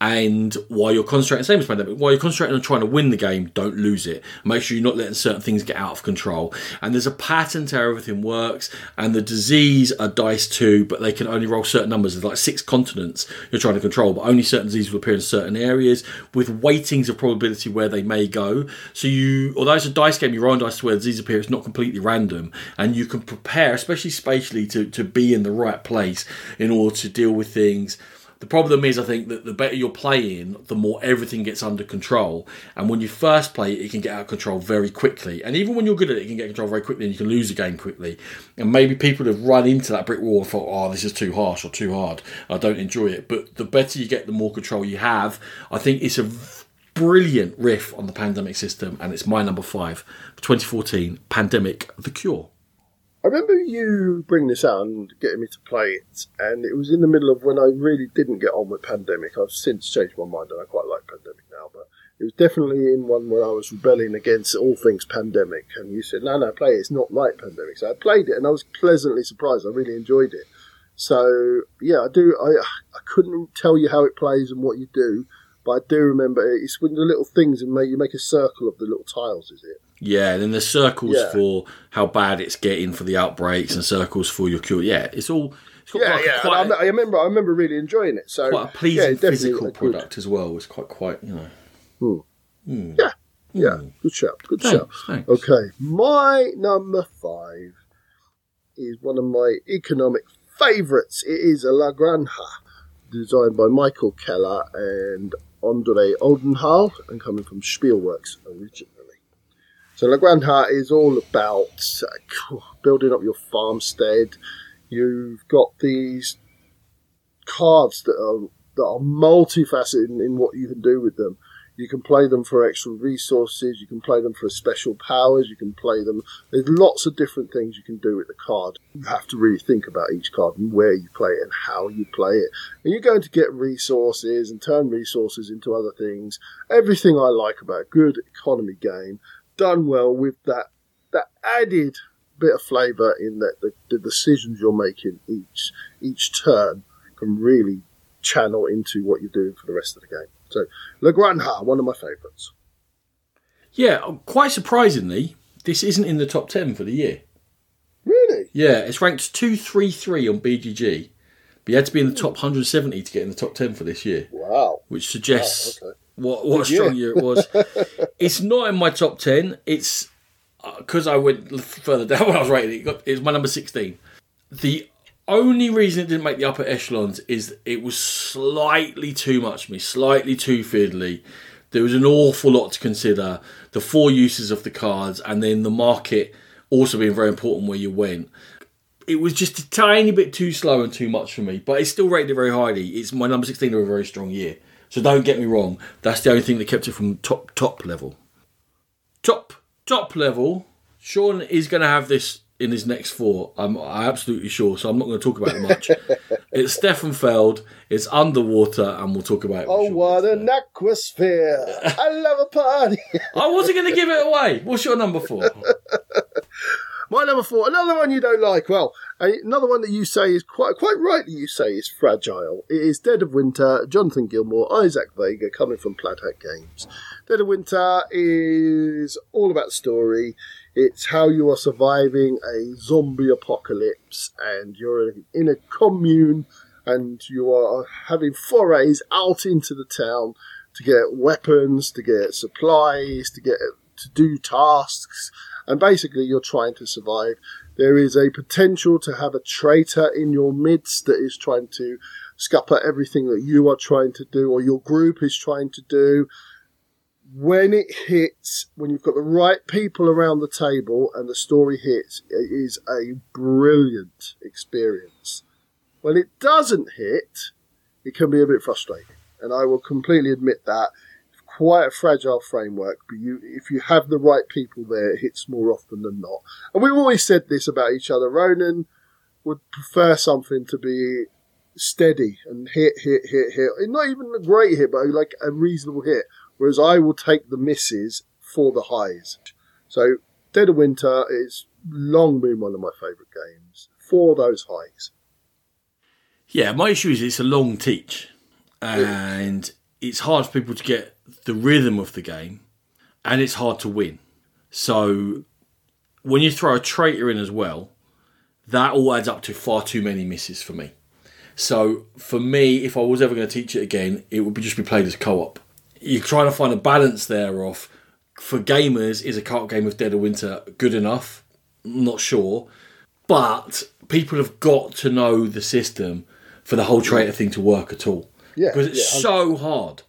And while you're concentrating, same as pandemic, while you're concentrating on trying to win the game, don't lose it. Make sure you're not letting certain things get out of control. And there's a pattern to how everything works. And the disease are dice too, but they can only roll certain numbers. There's like six continents you're trying to control, but only certain diseases will appear in certain areas with weightings of probability where they may go. So you, although it's a dice game, you roll dice to where the disease appear. It's not completely random, and you can prepare, especially spatially, to to be in the right place in order to deal with things the problem is, I think that the better you're playing, the more everything gets under control. And when you first play it, can get out of control very quickly. And even when you're good at it, it can get control very quickly and you can lose the game quickly. And maybe people have run into that brick wall and thought, oh, this is too harsh or too hard. I don't enjoy it. But the better you get, the more control you have. I think it's a brilliant riff on the pandemic system. And it's my number five 2014 Pandemic The Cure. I remember you bringing this out and getting me to play it, and it was in the middle of when I really didn't get on with Pandemic. I've since changed my mind and I quite like Pandemic now, but it was definitely in one where I was rebelling against all things Pandemic, and you said, no, no, play it, it's not like Pandemic. So I played it and I was pleasantly surprised. I really enjoyed it. So, yeah, I do, I, I couldn't tell you how it plays and what you do, but I do remember it's when the little things and you make a circle of the little tiles, is it? Yeah, and then there's circles Yeah. for how bad it's getting for the outbreaks, and circles for your cure. Yeah, it's all. It's got Yeah, quite, yeah. quite, I remember, I remember really enjoying it. So quite a pleasing yeah, physical a good- product as well. It's quite, quite, you know. Hmm. Hmm. Yeah, yeah. Hmm. Good shout. Good Thanks, shout. thanks. Okay, my number five is one of my economic favourites. It is a La Granja, designed by Michael Keller and Andre Oldenhal, and coming from Spielworxx originally. So La Granja is all about uh, building up your farmstead. You've got these cards that are that are multifaceted in, in what you can do with them. You can play them for extra resources. You can play them for special powers. You can play them. There's lots of different things you can do with the card. You have to really think about each card and where you play it and how you play it. And you're going to get resources and turn resources into other things. Everything I like about a good economy game done well with that that added bit of flavour in that the, the decisions you're making each each turn can really channel into what you're doing for the rest of the game. So La Granja, one of my favourites. Yeah, uh, quite surprisingly, this isn't in the top 10 for the year. Really? Yeah, it's ranked 233 on BGG, but you had to be in the top hmm. 170 to get in the top 10 for this year, Wow. which suggests Oh, okay. what, what a strong year. it was. *laughs* it's not in my top 10. It's uh, because I went further down *laughs* when I was rating it. it's my number 16. The only reason it didn't make the upper echelons is it was slightly too much for me, slightly too fiddly. There was an awful lot to consider. The four uses of the cards, and then the market also being very important where you went. It was just a tiny bit too slow and too much for me, but it's still rated very highly. It's my number 16 of a very strong year. So don't get me wrong, that's the only thing that kept it from top top level. Top top level, Sean is going to have this in his next four. I'm, I'm absolutely sure. So I'm not going to talk about it much. *laughs* it's Stefan Feld. It's underwater, and we'll talk about it. Oh, what an time. atmosphere! I love a party. I wasn't going to give it away. What's your number four? *laughs* My number four, another one you don't like. Well, another one that you say is quite quite rightly you say is fragile. It is Dead of Winter, Jonathan Gilmour, Isaac Vega, coming from Plaid Hat Games. Dead of Winter is all about story. It's how you are surviving a zombie apocalypse, and you're in a commune, and you are having forays out into the town to get weapons, to get supplies, to get to do tasks, and basically you're trying to survive. There is a potential to have a traitor in your midst that is trying to scupper everything that you are trying to do or your group is trying to do. When it hits, when you've got the right people around the table and the story hits, it is a brilliant experience. When it doesn't hit, it can be a bit frustrating. And I will completely admit that. It's quite a fragile framework, but you, if you have the right people there, it hits more often than not. And we've always said this about each other. Ronan would prefer something to be steady and hit, hit, hit, hit. Not even a great hit, but like a reasonable hit. Whereas I will take the misses for the highs. So Dead of Winter is long been one of my favourite games for those highs. Yeah, my issue is it's a long teach, and it's hard for people to get the rhythm of the game, and it's hard to win. So when you throw a traitor in as well, that all adds up to far too many misses for me. So for me, if I was ever going to teach it again, it would be just be played as co-op. You're trying to find a balance there of for gamers, is a card game of Dead of Winter good enough? Not sure. But people have got to know the system for the whole traitor thing to work at all. Yeah, Because it's yeah, so hard.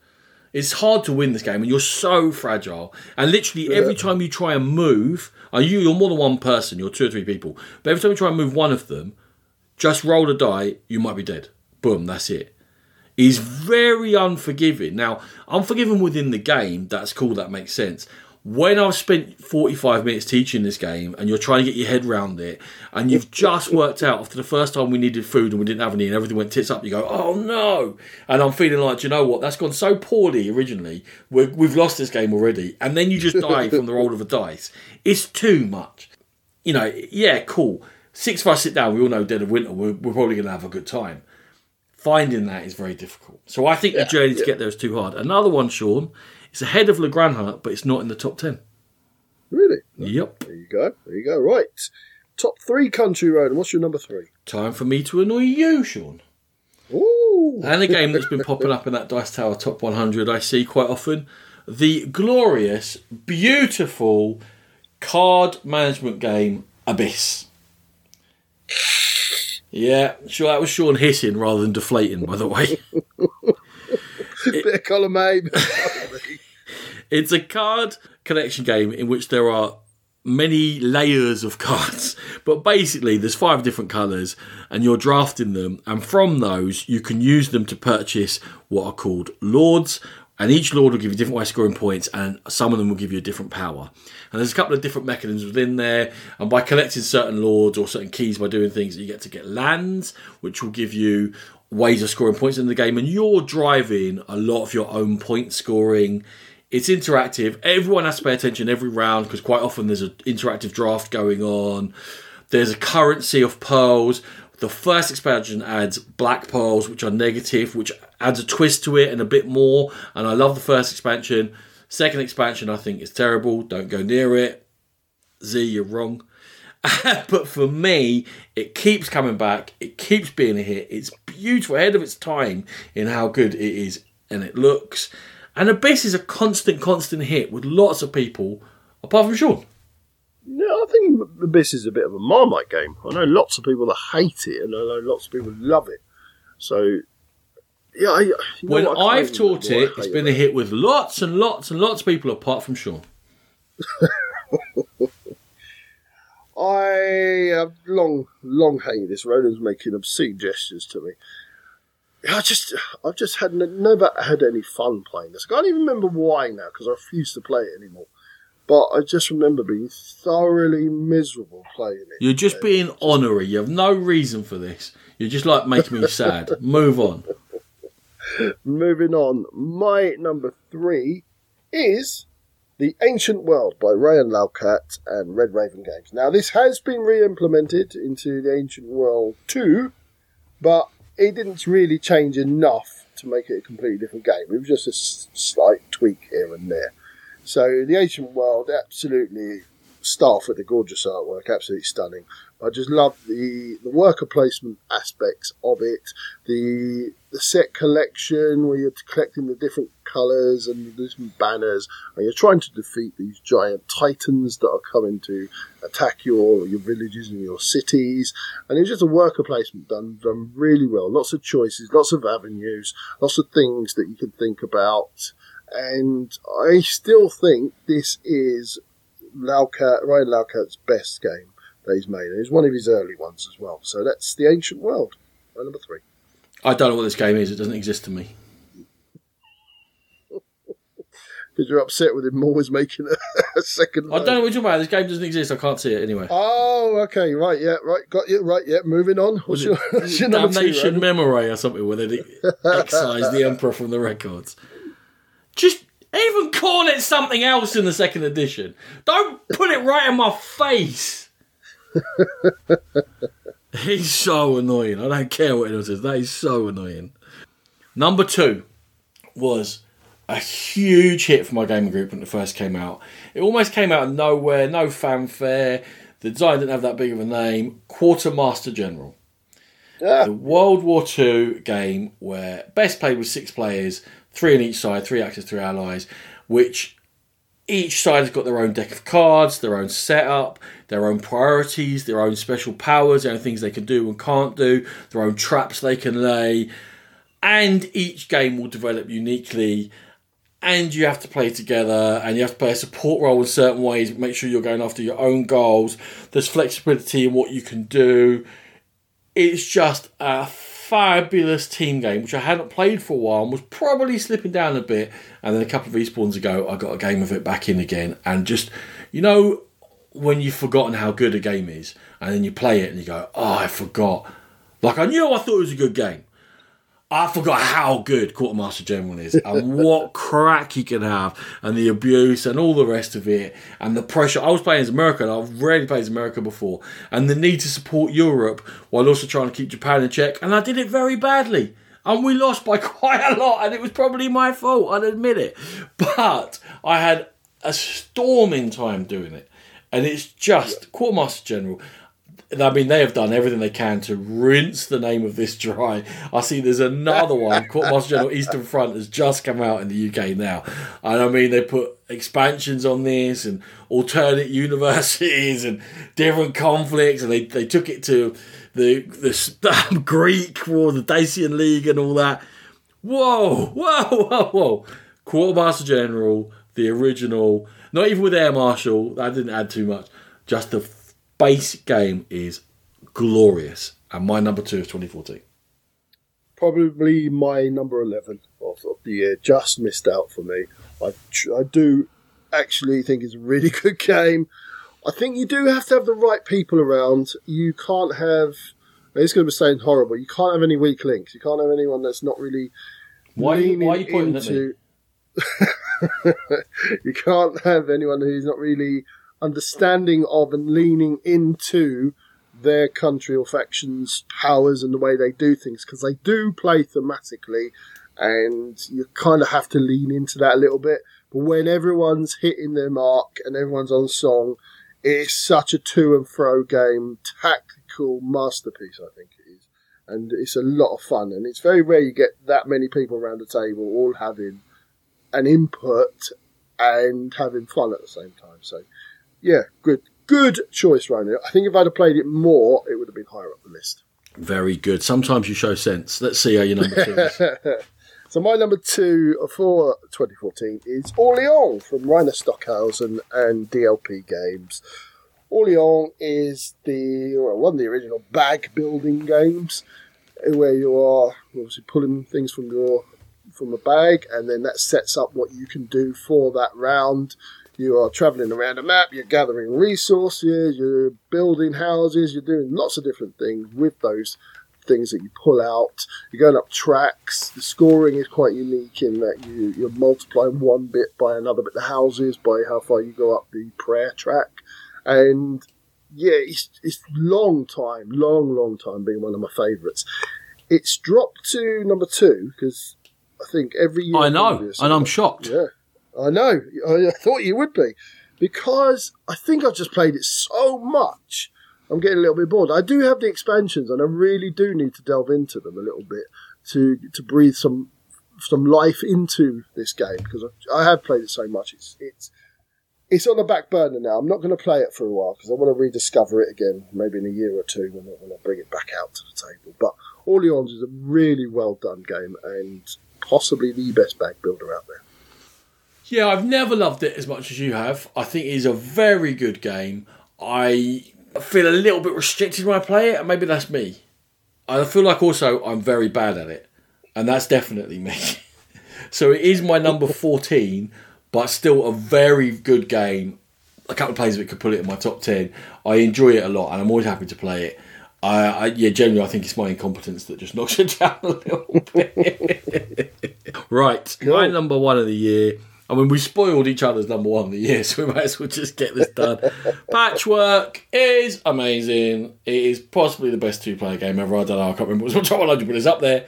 It's hard to win this game, and you're so fragile. And literally, every time you try and move, are you? You're more than one person. You're two or three people. But every time you try and move one of them, just roll a die. You might be dead. Boom. That's it. He's very unforgiving. Now, unforgiving within the game. That's cool. That makes sense. When I've spent 45 minutes teaching this game and you're trying to get your head round it, and you've *laughs* just worked out after the first time we needed food and we didn't have any and everything went tits up, you go, oh no. And I'm feeling like, "Do you know what? That's gone so poorly originally. We're, we've lost this game already. And then you just *laughs* die from the roll of a dice. It's too much. You know, yeah, cool. Six of us sit down, we all know Dead of Winter, we're, we're probably going to have a good time. Finding that is very difficult. So I think the journey to get there is too hard. Another one, Sean, it's ahead of Le Grand but it's not in the top 10. Really? Yep. There you go. There you go. Right. Top three country road. What's your number three? Time for me to annoy you, Sean. Ooh. And a game that's been popping up in that Dice Tower top 100 I see quite often. The glorious, beautiful card management game Abyss. Yeah, sure, that was Sean hissing rather than deflating, by the way. *laughs* *laughs* Bit of column A. *laughs* It's a card collection game in which there are many layers of cards, but basically there's five different colours and you're drafting them, and from those you can use them to purchase what are called lords. And each lord will give you different way of scoring points, and some of them will give you a different power. And there's a couple of different mechanisms within there. And by collecting certain lords or certain keys by doing things, you get to get lands, which will give you ways of scoring points in the game. And you're driving a lot of your own point scoring. It's interactive. Everyone has to pay attention every round because quite often there's an interactive draft going on. There's a currency of pearls. The first expansion adds black pearls, which are negative, which adds a twist to it and a bit more. And I love the first expansion. Second expansion, I think, is terrible. Don't go near it. Z, you're wrong. *laughs* but for me, it keeps coming back. It keeps being a hit. It's beautiful, ahead of its time in how good it is and it looks. And Abyss is a constant, constant hit with lots of people, apart from Sean. No, I think Abyss is a bit of a Marmite game. I know lots of people that hate it, and I know lots of people love it. So, yeah. I, you know When what, I I've taught it, it's I it's hate been a hit with lots and lots and lots of people apart from Sean. *laughs* I have long, long hated this. Ronan's making obscene gestures to me. I just, I've just had never had any fun playing this. I can't even remember why now because I refuse to play it anymore. But I just remember being thoroughly miserable playing it. You're just being honorary. You have no reason for this. You're just like making me sad. *laughs* Move on. Moving on, my number three is The Ancient World by Ryan Laukat and Red Raven Games. Now, this has been re implemented into The Ancient World 2, but it didn't really change enough to make it a completely different game. It was just a slight tweak here and there. So, in The Ancient World absolutely start with the gorgeous artwork, absolutely stunning. I just love the the worker placement aspects of it, the the set collection where you're collecting the different colours and the different banners, and you're trying to defeat these giant titans that are coming to attack your your villages and your cities. And it's just a worker placement done done really well. Lots of choices, lots of avenues, lots of things that you can think about. And I still think this is Laukat, Ryan Laukat's best game that he's made. It's one of his early ones as well. So that's the Ancient World, my number three. I don't know what this game is. It doesn't exist to me. *laughs* Because you're upset with him always making a, *laughs* a second. I don't know what you're talking about. This game doesn't exist. I can't see it anyway. Oh, okay, right, yeah, right, got you, right, yeah. Moving on. What's your, *laughs* what's your number two? Damnatio Memoriae or something where they excise the Emperor from the records. Just even call it something else in the second edition. Don't put it right in my face. *laughs* He's so annoying. I don't care what anyone says. That is so annoying. Number two was a huge hit for my gaming group when it first came out. It almost came out of nowhere, no fanfare. The design didn't have that big of a name. Quartermaster General. Yeah. The World War II game where best played with six players, three on each side, three axis, three allies, which each side has got their own deck of cards, their own setup, their own priorities, their own special powers, and things they can do and can't do, their own traps they can lay, and each game will develop uniquely. And you have to play together, and you have to play a support role in certain ways. Make sure you're going after your own goals. There's flexibility in what you can do. It's just a fabulous team game, which I hadn't played for a while and was probably slipping down a bit. And then a couple of respawns ago, I got a game of it back in again. And just, you know, when you've forgotten how good a game is, and then you play it and you go, oh, I forgot. Like, I knew I thought it was a good game. I forgot how good Quartermaster General is and what *laughs* crack he can have and the abuse and all the rest of it and the pressure. I was playing as America and I've rarely played as America before and the need to support Europe while also trying to keep Japan in check and I did it very badly. And we lost by *laughs* quite a lot and it was probably my fault, I'll admit it. But I had a storming time doing it. And it's just Quartermaster General. I mean, they have done everything they can to rinse the name of this dry. I see there's another one, Quartermaster General Eastern Front, has just come out in the UK now. And I mean, they put expansions on this and alternate universes and different conflicts, and they, they took it to the the *laughs* Greek war, the Delian League, and all that. Whoa, whoa, *laughs* whoa, whoa! Quartermaster General, the original, not even with Air Marshal, that didn't add too much. Just the base game is glorious, and my number two is 2014. Probably my number 11 of, of the year. Just missed out for me. I, I do actually think it's a really *laughs* good game. I think you do have to have the right people around. You can't have. It's going to be saying horrible. You can't have any weak links. You can't have anyone that's not really. Why, are you- why are you pointing at me? *laughs* you can't have anyone who's not really understanding of and leaning into their country or faction's powers and the way they do things because they do play thematically and you kind of have to lean into that a little bit. But when everyone's hitting their mark and everyone's on song, it's such a to and fro game, tactical masterpiece, I think it is. And it's a lot of fun, and it's very rare you get that many people around the table all having an input and having fun at the same time. So, yeah, good, good choice, Ryan. I think if I'd have played it more, it would have been higher up the list. Very good. Sometimes you show sense. Let's see how your number two is. *laughs* So my number two for 2014 is Orleans from Reiner Stockhausen and DLP Games. Orleans is the well, one of the original bag building games where you are obviously pulling things from your from a bag and then that sets up what you can do for that round. You are traveling around a map, you're gathering resources, you're building houses, you're doing lots of different things with those things that you pull out. You're going up tracks. The scoring is quite unique in that you, you're multiplying one bit by another bit, the houses by how far you go up the prayer track. And yeah, it's, it's long time, long, long time being one of my favourites. It's dropped to number two because I think every year. I know, and I'm shocked. yeah, I know. I thought you would be because I think I've just played it so much. I'm getting a little bit bored. I do have the expansions, and I really do need to delve into them a little bit to to breathe some some life into this game because I, I have played it so much. It's it's it's on the back burner now. I'm not going to play it for a while because I want to rediscover it again, maybe in a year or two when I, when I bring it back out to the table. But Orleans is a really well done game and possibly the best bag builder out there. Yeah, I've never loved it as much as you have. I think it is a very good game. I feel a little bit restricted when I play it, and maybe that's me. I feel like also I'm very bad at it, and that's definitely me. *laughs* so it is my number 14, but still a very good game. A couple of players that could put it in my top 10. I enjoy it a lot, and I'm always happy to play it. I, I yeah, generally, I think it's my incompetence that just *laughs* knocks it down a little bit. *laughs* right, my number one of the year. I mean, we spoiled each other's number one of the year, *laughs* so we might as well just get this done. Patchwork is amazing. It is possibly the best two-player game ever. I don't know. I can't remember what's on top 100, but it's up there.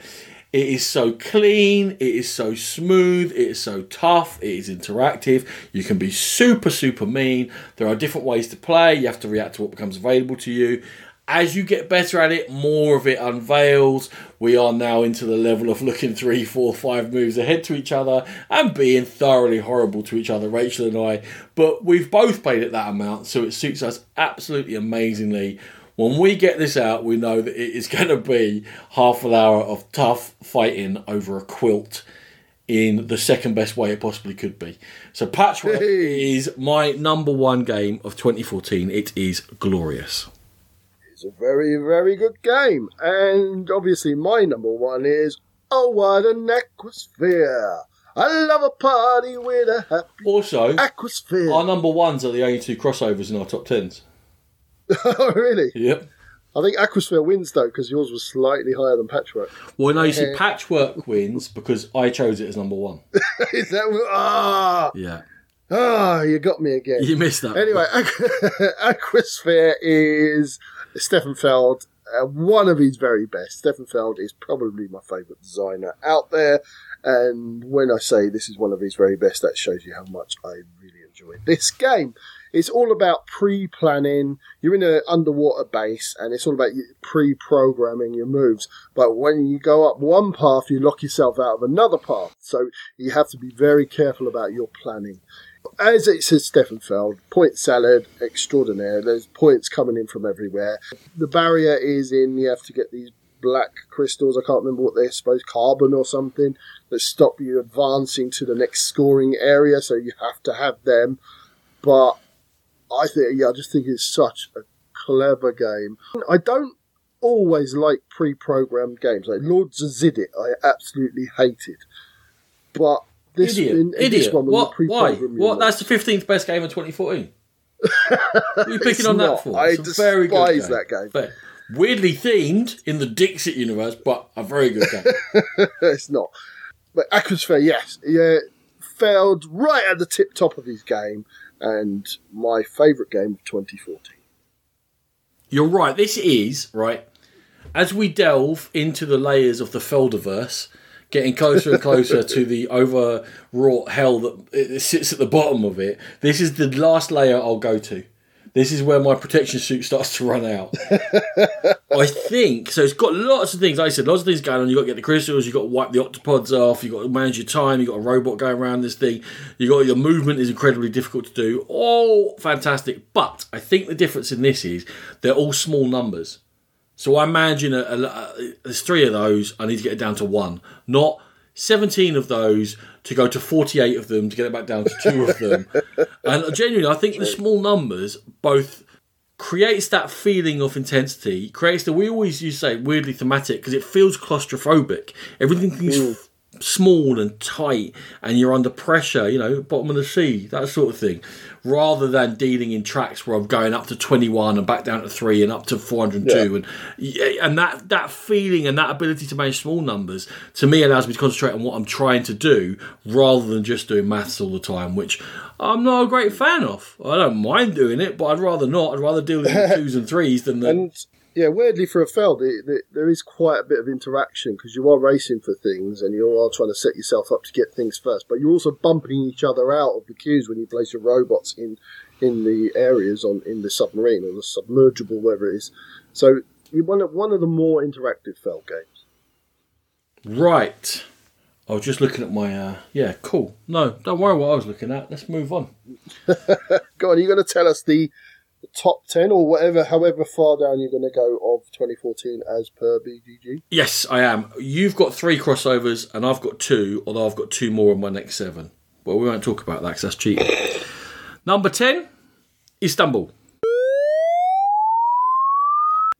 It is so clean. It is so smooth. It is so tough. It is interactive. You can be super, super mean. There are different ways to play. You have to react to what becomes available to you as you get better at it, more of it unveils. We are now into the level of looking three, four, five moves ahead to each other and being thoroughly horrible to each other, Rachel and I. But we've both played it that amount, so it suits us absolutely amazingly. When we get this out, we know that it is *laughs* going to be half an hour of tough fighting over a quilt in the second best way it possibly could be. So Patchwork is my number one game of 2014. It is glorious. It's a very, very good game. And obviously, my number one is Oh, what an aquasphere! I love a party with a happy Also, aquasphere. our number ones are the only two crossovers in our top tens. *laughs* oh, really? Yep. I think Aquasphere wins, though, because yours was slightly higher than Patchwork. Well, no, you see, Patchwork wins because I chose it as number one. *laughs* is that. what- Ah! Yeah. Ah, you got me again. You missed that. Anyway, *laughs* Aqu- Aquasphere is Stefan Feld, uh, one of his very best. Stefan Feld is probably my favourite designer out there. And when I say this is one of his very best, that shows you how much I really enjoy this game. It's all about pre-planning. You're in an underwater base, and it's all about pre-programming your moves. But when you go up one path, you lock yourself out of another path. So you have to be very careful about your planning as it says Stefan Feld, point salad extraordinaire. There's points coming in from everywhere. The barrier is in you have to get these black crystals. I can't remember what they're supposed carbon or something that stop you advancing to the next scoring area. So you have to have them. But I think yeah, I just think it's such a clever game. I don't always like pre-programmed games like Lords of Xidit. I absolutely hated, but this Idiot. in, in Idiot. this one what? Why? What? That's the 15th best game of 2014. what are you *laughs* picking on not. that for? I It's a very good despise game. that game. But weirdly themed in the Dixit universe, but a very good game. *laughs* it's not. But Aquasphere, yes, yeah, failed right at the tip top of his game, and my favourite game of 2014. You're right. This is right. As we delve into the layers of the Felderverse, getting closer and closer to the overwrought hell that it sits at the bottom of it. This is the last layer I'll go to. This is where my protection suit starts to run out. *laughs* I think so. It's got lots of things. Like I said, lots of things going on. You got to get the crystals. You got to wipe the octopods off. You got to manage your time. You got a robot going around this thing. You got your movement is incredibly difficult to do. All fantastic. But I think the difference in this is they're all small numbers. So I imagine a, a, a- there's three of those. I need to get it down to one, not 17 of those to go to 48 of them to get it back down to two of them. *laughs* And genuinely, I think the small numbers both creates that feeling of intensity, creates the, we always use to say weirdly thematic because it feels claustrophobic. Everything is small and tight and you're under pressure, you know, bottom of the sea, that sort of thing, rather than dealing in tracks where I'm going up to 21 and back down to 3 and up to 402 and yeah, and that that feeling and that ability to manage small numbers to me allows me to concentrate on what I'm trying to do rather than just doing maths all the time, which I'm not a great fan of. I don't mind doing it, but I'd rather not. I'd rather deal with *laughs* twos and threes than the And yeah, weirdly for a Feld, it, it, there is quite a bit of interaction because you are racing for things and you are trying to set yourself up to get things first, but you're also bumping each other out of the queues when you place your robots in in the areas on in the submarine or the submergible, whatever it is. So you're one of one of the more interactive Feld games. Right. I was just looking at my. Uh, yeah, cool. No, don't worry what I was looking at. Let's move on. *laughs* Go on, you're going to tell us the, the top 10 or whatever, however far down you're going to go of 2014 as per BGG. Yes, I am. You've got three crossovers, and I've got two, although I've got two more in my next seven. Well, we won't talk about that because that's cheating. *laughs* Number 10, Istanbul.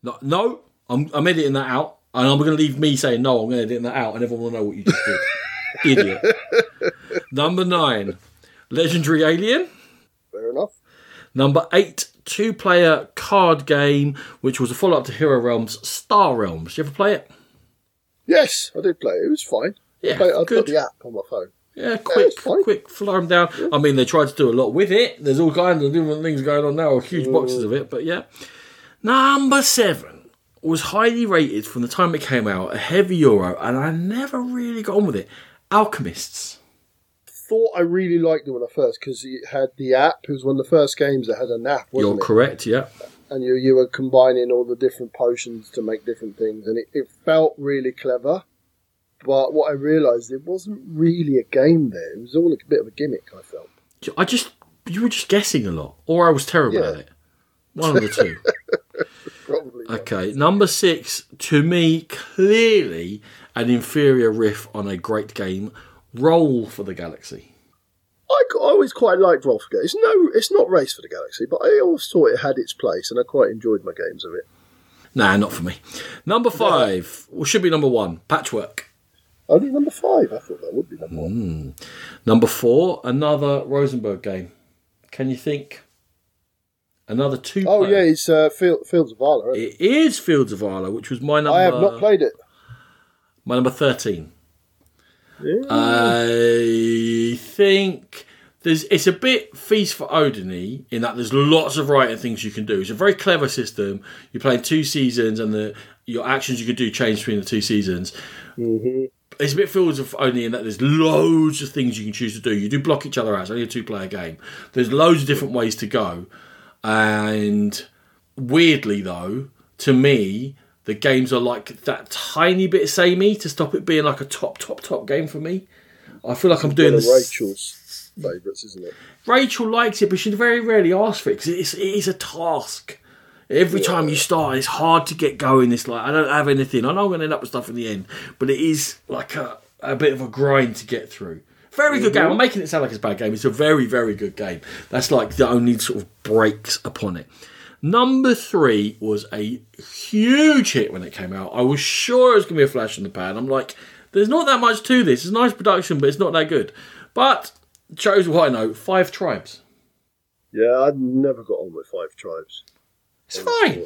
No, no I'm, I'm editing that out. And I'm going to leave me saying no, I'm going to edit that out, and everyone will know what you just did. *laughs* Idiot. Number 9, Legendary Alien. Fair enough. Number 8, two player card game, which was a follow up to Hero Realms Star Realms. Did you ever play it? Yes, I did play it. It was fine. Yeah, I good. got the app on my phone. Yeah, quick, fine. quick, flow them down. I mean, they tried to do a lot with it. There's all kinds of different things going on now, or huge mm. boxes of it. But yeah, number seven was highly rated from the time it came out, a heavy euro, and I never really got on with it. Alchemists. Thought I really liked it when I first because it had the app. It was one of the first games that had an app, wasn't You're it? correct. Yeah, and you you were combining all the different potions to make different things, and it, it felt really clever. But what I realised, it wasn't really a game there. It was all a bit of a gimmick. I felt. I just you were just guessing a lot, or I was terrible Yeah. at it. One of the two. *laughs* Probably. not. Okay, number six, to me, clearly an inferior riff on a great game, Roll for the Galaxy. I, I always quite liked Roll for the Galaxy. It's no, it's not Race for the Galaxy, but I always thought it had its place, and I quite enjoyed my games of it. Nah, not for me. Number five, well, should be number one, Patchwork. Only number five. I thought that would be number one. Number four, another Rosenberg game. Can you think? Another two. Oh yeah, it's uh, Field, Fields of Valor. it? It is Fields of Arle, which was my number. I have not played it. My number thirteen. I think there's it's a bit feast for Odin in that there's lots of writing things you can do. It's a very clever system. You're playing two seasons, and the your actions you can do change between the two seasons. Mhm. It's a bit Fields of Odin in that there's loads of things you can choose to do. You do block each other out. It's only a two player game. There's loads of different ways to go, and weirdly though, to me. The games are like that tiny bit samey to stop it being like a top, top, top game for me. I feel like I'm doing this. Rachel's favourites, isn't it? Rachel likes it, but she very rarely asks for it because it's, it is a task. Every time you start, it's hard to get going. It's like I don't have anything. I know I'm going to end up with stuff in the end, but it is like a, a bit of a grind to get through. Very good game. Mm-hmm. I'm making it sound like it's a bad game. It's a very, very good game. That's like the only sort of breaks upon it. Number three was a huge hit when it came out. I was sure it was going to be a flash in the pan. I'm like, there's not that much to this. It's a nice production, but it's not that good. But chose what I know, Five Tribes. Yeah, I never got on with Five Tribes. It's fine.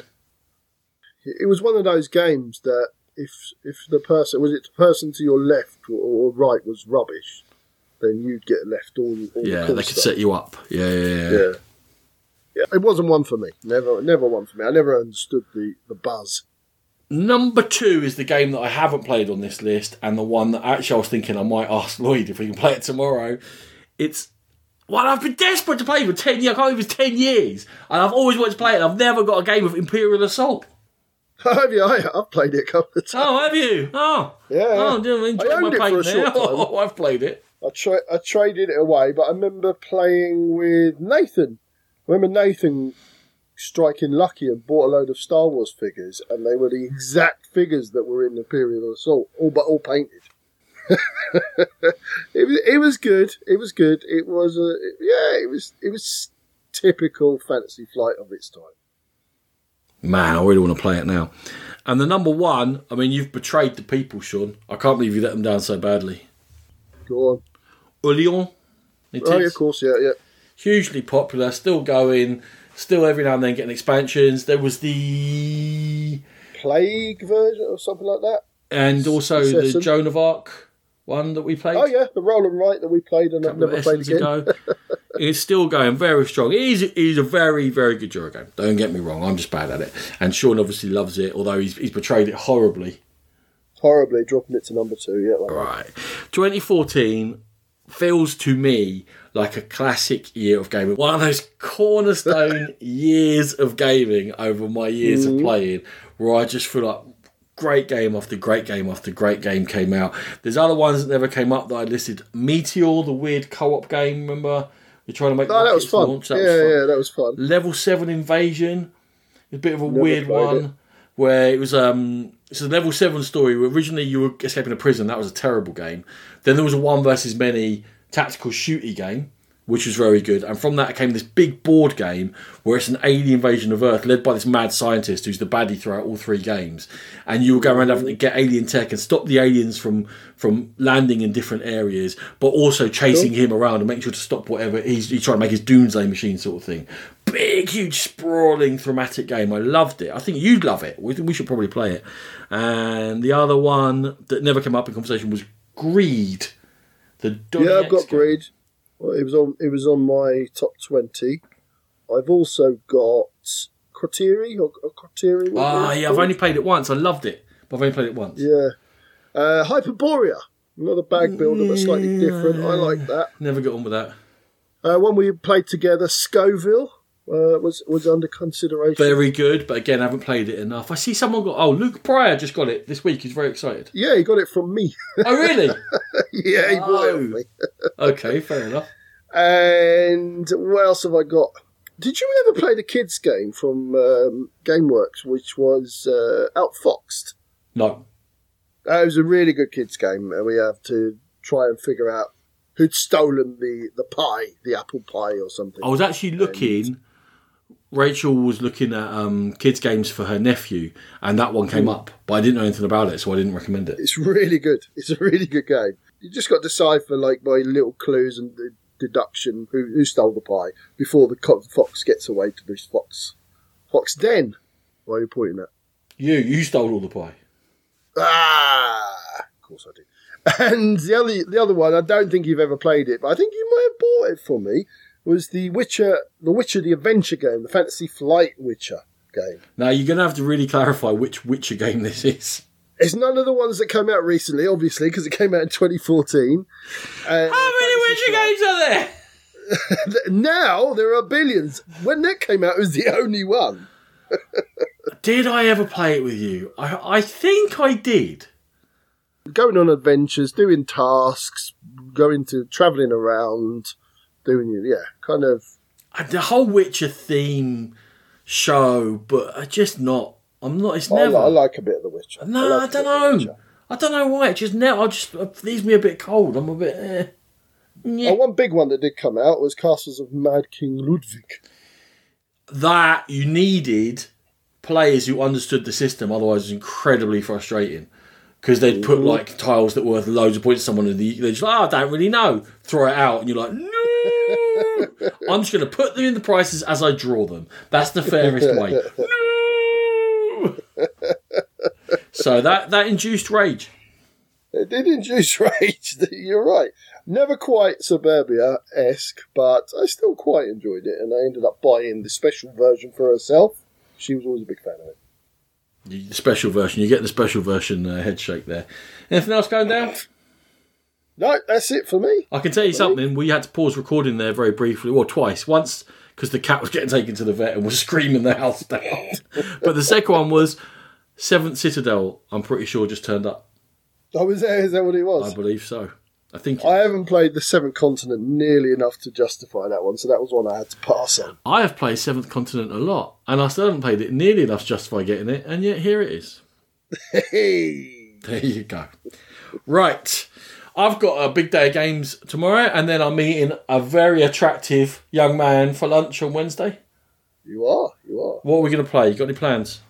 It was one of those games that if if the person was it the person to your left or, right was rubbish, then you'd get left all. all the Yeah, cool they could stuff. set you up. Yeah, yeah, yeah. Yeah. It wasn't one for me. Never, never one for me. I never understood the, the buzz. Number two is the game that I haven't played on this list, and the one that actually I was thinking I might ask Lloyd if we can play it tomorrow. It's one I've been desperate to play for ten years. I can't believe it's ten years, and I've always wanted to play it. and I've never got a game of Imperial Assault. *laughs* Oh, have you? I, I've played it a couple of times. Oh, have you? Oh, Yeah, oh, yeah. do enjoy I my owned it for a there. short time. *laughs* Oh, I've played it. I, tra- I traded it away, but I remember playing with Nathan. Remember Nathan striking lucky and bought a load of Star Wars figures, and they were the exact figures that were in the Imperial Assault, all but all painted. *laughs* it was it was good. It was good. It was a yeah. It was it was typical Fantasy Flight of its time. Man, I really want to play it now. And the number one, I mean, you've betrayed the people, Sean. I can't believe you let them down so badly. Go on. Orléans. It Oh, is. of course, yeah, yeah. Hugely popular, still going, still every now and then getting expansions. There was the Plague version or something like that. and also the Joan of Arc one that we played. Oh yeah, the roll and write that we played and I've never played again. ago. *laughs* it's still going very strong. It is, it is a very, very good Euro game. Don't get me wrong, I'm just bad at it. And Sean obviously loves it, although he's, he's betrayed it horribly. Horribly dropping it to number two. Yeah, like Right. 2014 feels to me like a classic year of gaming. One of those cornerstone *laughs* years of gaming over my years of playing, where I just feel like great game after great game after great game came out. There's other ones that never came up that I listed. Meteor, the weird co-op game. Remember, we're trying to make. Oh, that was fun. launch, that yeah, was fun. yeah, that was fun. Level seven invasion. A bit of a Never weird one it. where it was um it's a level seven story where originally you were escaping a prison, that was a terrible game. Then there was a one versus many tactical shooty game, which was very good. And from that came this big board game where it's an alien invasion of Earth led by this mad scientist who's the baddie throughout all three games. And you were going around having to get alien tech and stop the aliens from from landing in different areas, but also chasing him around and making sure to stop whatever he's, he's trying to make his doomsday machine sort of thing. Big, huge, sprawling, thematic game. I loved it. I think you'd love it. We, we should probably play it. And the other one that never came up in conversation was Greed. The Donny yeah, I've got Grid. Well, it was on. It was on my top twenty. I've also got Croteri or, or. Ah, yeah, I've only played it once. I loved it, but I've only played it once. Yeah. Uh, Hyperborea. Another bag builder, but slightly different. I like that. Never got on with that. Uh, one we played together, Scoville, uh, was was under consideration. Very good, but again, I haven't played it enough. I see someone got. Oh, Luke Pryor just got it this week. He's very excited. Yeah, he got it from me. Oh, really? *laughs* yeah, he bought it Oh. from me. *laughs* okay, fair enough. And what else have I got? Did you ever play the kids game from um, Gamewright, which was uh, Outfoxed? No. It was a really good kids game, and we have to try and figure out who'd stolen the, the pie, the apple pie or something. I was actually looking. Rachel was looking at um, kids' games for her nephew, and that one came up, but I didn't know anything about it, so I didn't recommend it. It's really good. It's a really good game. You just got to decipher like by little clues and deduction who, who stole the pie before the co- fox gets away to this fox fox den. Why are you pointing at? You, you stole all the pie. Ah, of course I did. *laughs* And the other the other one, I don't think you've ever played it, but I think you might have bought it for me. Was the Witcher, the Witcher, the adventure game, the Fantasy Flight Witcher game. Now you're going to have to really clarify which Witcher game this is. It's none of the ones that came out recently, obviously, because it came out in 2014. Uh, How many Witcher games are there? *laughs* *laughs* now there are billions. When that came out, it was the only one. Did I ever play it with you? I, I think I did. Going on adventures, doing tasks, going to traveling around, doing you. yeah, kind of. Uh, The whole Witcher theme show, but I just not. I'm not. It's I, never. li- I like a bit of The Witcher. no, like I a bit don't know. I don't know why. It just now. I just it leaves me a bit cold. I'm a bit. Eh. Yeah. Oh, one big one that did come out was Castles of Mad King Ludwig. that you needed players who understood the system. Otherwise, it's incredibly frustrating because they'd put like tiles that were worth loads of points to someone, and the- they're just like, "Oh, I don't really know." Throw it out, and you're like, "No, I'm just going to put them in the prices as I draw them. That's the fairest way." No. so that that induced rage. It did induce *laughs* rage. *laughs* You're right. Never quite Suburbia esque, but I still quite enjoyed it, and I ended up buying the special version for herself. She was always a big fan of it. The special version. You get the special version uh, head shake there. Anything else going down? No, that's it for me. I can tell you something. We had to pause recording there very briefly, or twice. Once because the cat was getting taken to the vet and was *laughs* screaming the house down. *laughs* but the second one was Seventh Citadel. I'm pretty sure just turned up. Oh, was that, is that what it was? I believe so. I think I haven't played the Seventh Continent nearly enough to justify that one, so that was one I had to pass on. I have played Seventh Continent a lot, and I still haven't played it nearly enough to justify getting it, and yet here it is. *laughs* Hey, There you go. Right. I've got a big day of games tomorrow, and then I'm meeting a very attractive young man for lunch on Wednesday. you are, you are. What are we going to play? You got any plans?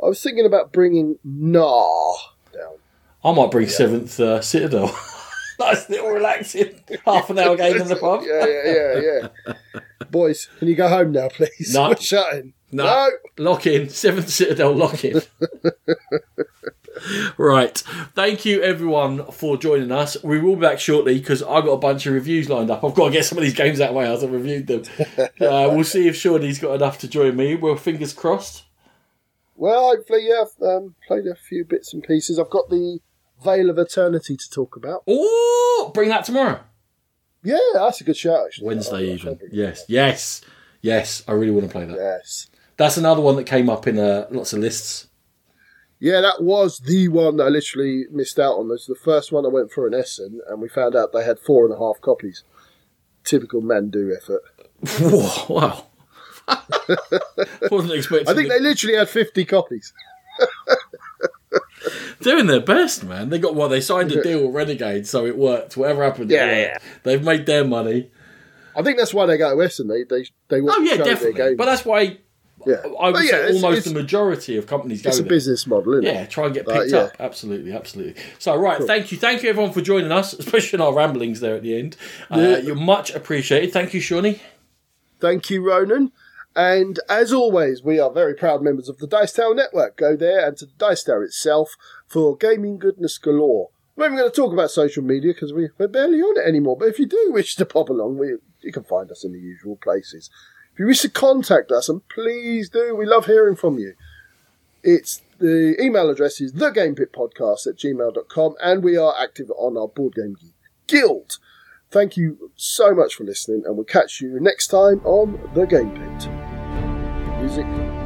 I was thinking about bringing Nah down. I might bring Seventh uh, Citadel. *laughs* nice little relaxing half an hour game in the pub. Yeah, yeah, yeah, yeah. *laughs* Boys, can you go home now, please? No. We're shutting. No. no. Lock in. *laughs* Seventh Citadel lock in. right. Thank you everyone for joining us. We will be back shortly because I've got a bunch of reviews lined up. I've got to get some of these games out of my house. I've reviewed them. *laughs* Uh, we'll see if Shorty's got enough to join me. Well, fingers crossed. Well, hopefully, yeah, I've um, played a few bits and pieces. I've got the Veil of Eternity to talk about. Oh, bring that tomorrow. Yeah, that's a good shout, actually. Wednesday I'll evening. Yes, yes, yes. I really want to play that. Yes. That's another one that came up in uh, lots of lists. Yeah, that was the one that I literally missed out on. It was the first one I went for in Essen, and we found out they had four and a half copies. Typical Mandoo effort. *laughs* Whoa, wow. *laughs* Wasn't expecting. I think they literally had 50 copies. *laughs* doing their best, man. They got well, they signed a deal with Renegade, so it worked. Whatever happened, it Yeah. They've made their money. I think that's why they go to Western. They they they want Oh to yeah, their definitely. game. But that's why yeah. I would yeah, say it's- almost it's, the majority of companies go it's a business model, isn't Yeah, it? try and get picked yeah. up. Absolutely, absolutely. So, right, thank you, thank you everyone for joining us, *laughs* especially in our ramblings there at the end. Uh, Yeah. You're much appreciated. Thank you, Shawnee. Thank you, Ronan. And as always, we are very proud members of the Dice Tower Network. Go there and to the Dice Tower itself for gaming goodness galore. We're not even going to talk about social media because we, we're barely on it anymore. But if you do wish to pop along, we, you can find us in the usual places. If you wish to contact us, and please do, we love hearing from you. It's the email address is thegamepitpodcast at gmail.com, and we are active on our Board Game Guild. Thank you so much for listening, and we'll catch you next time on The Game Pit. Music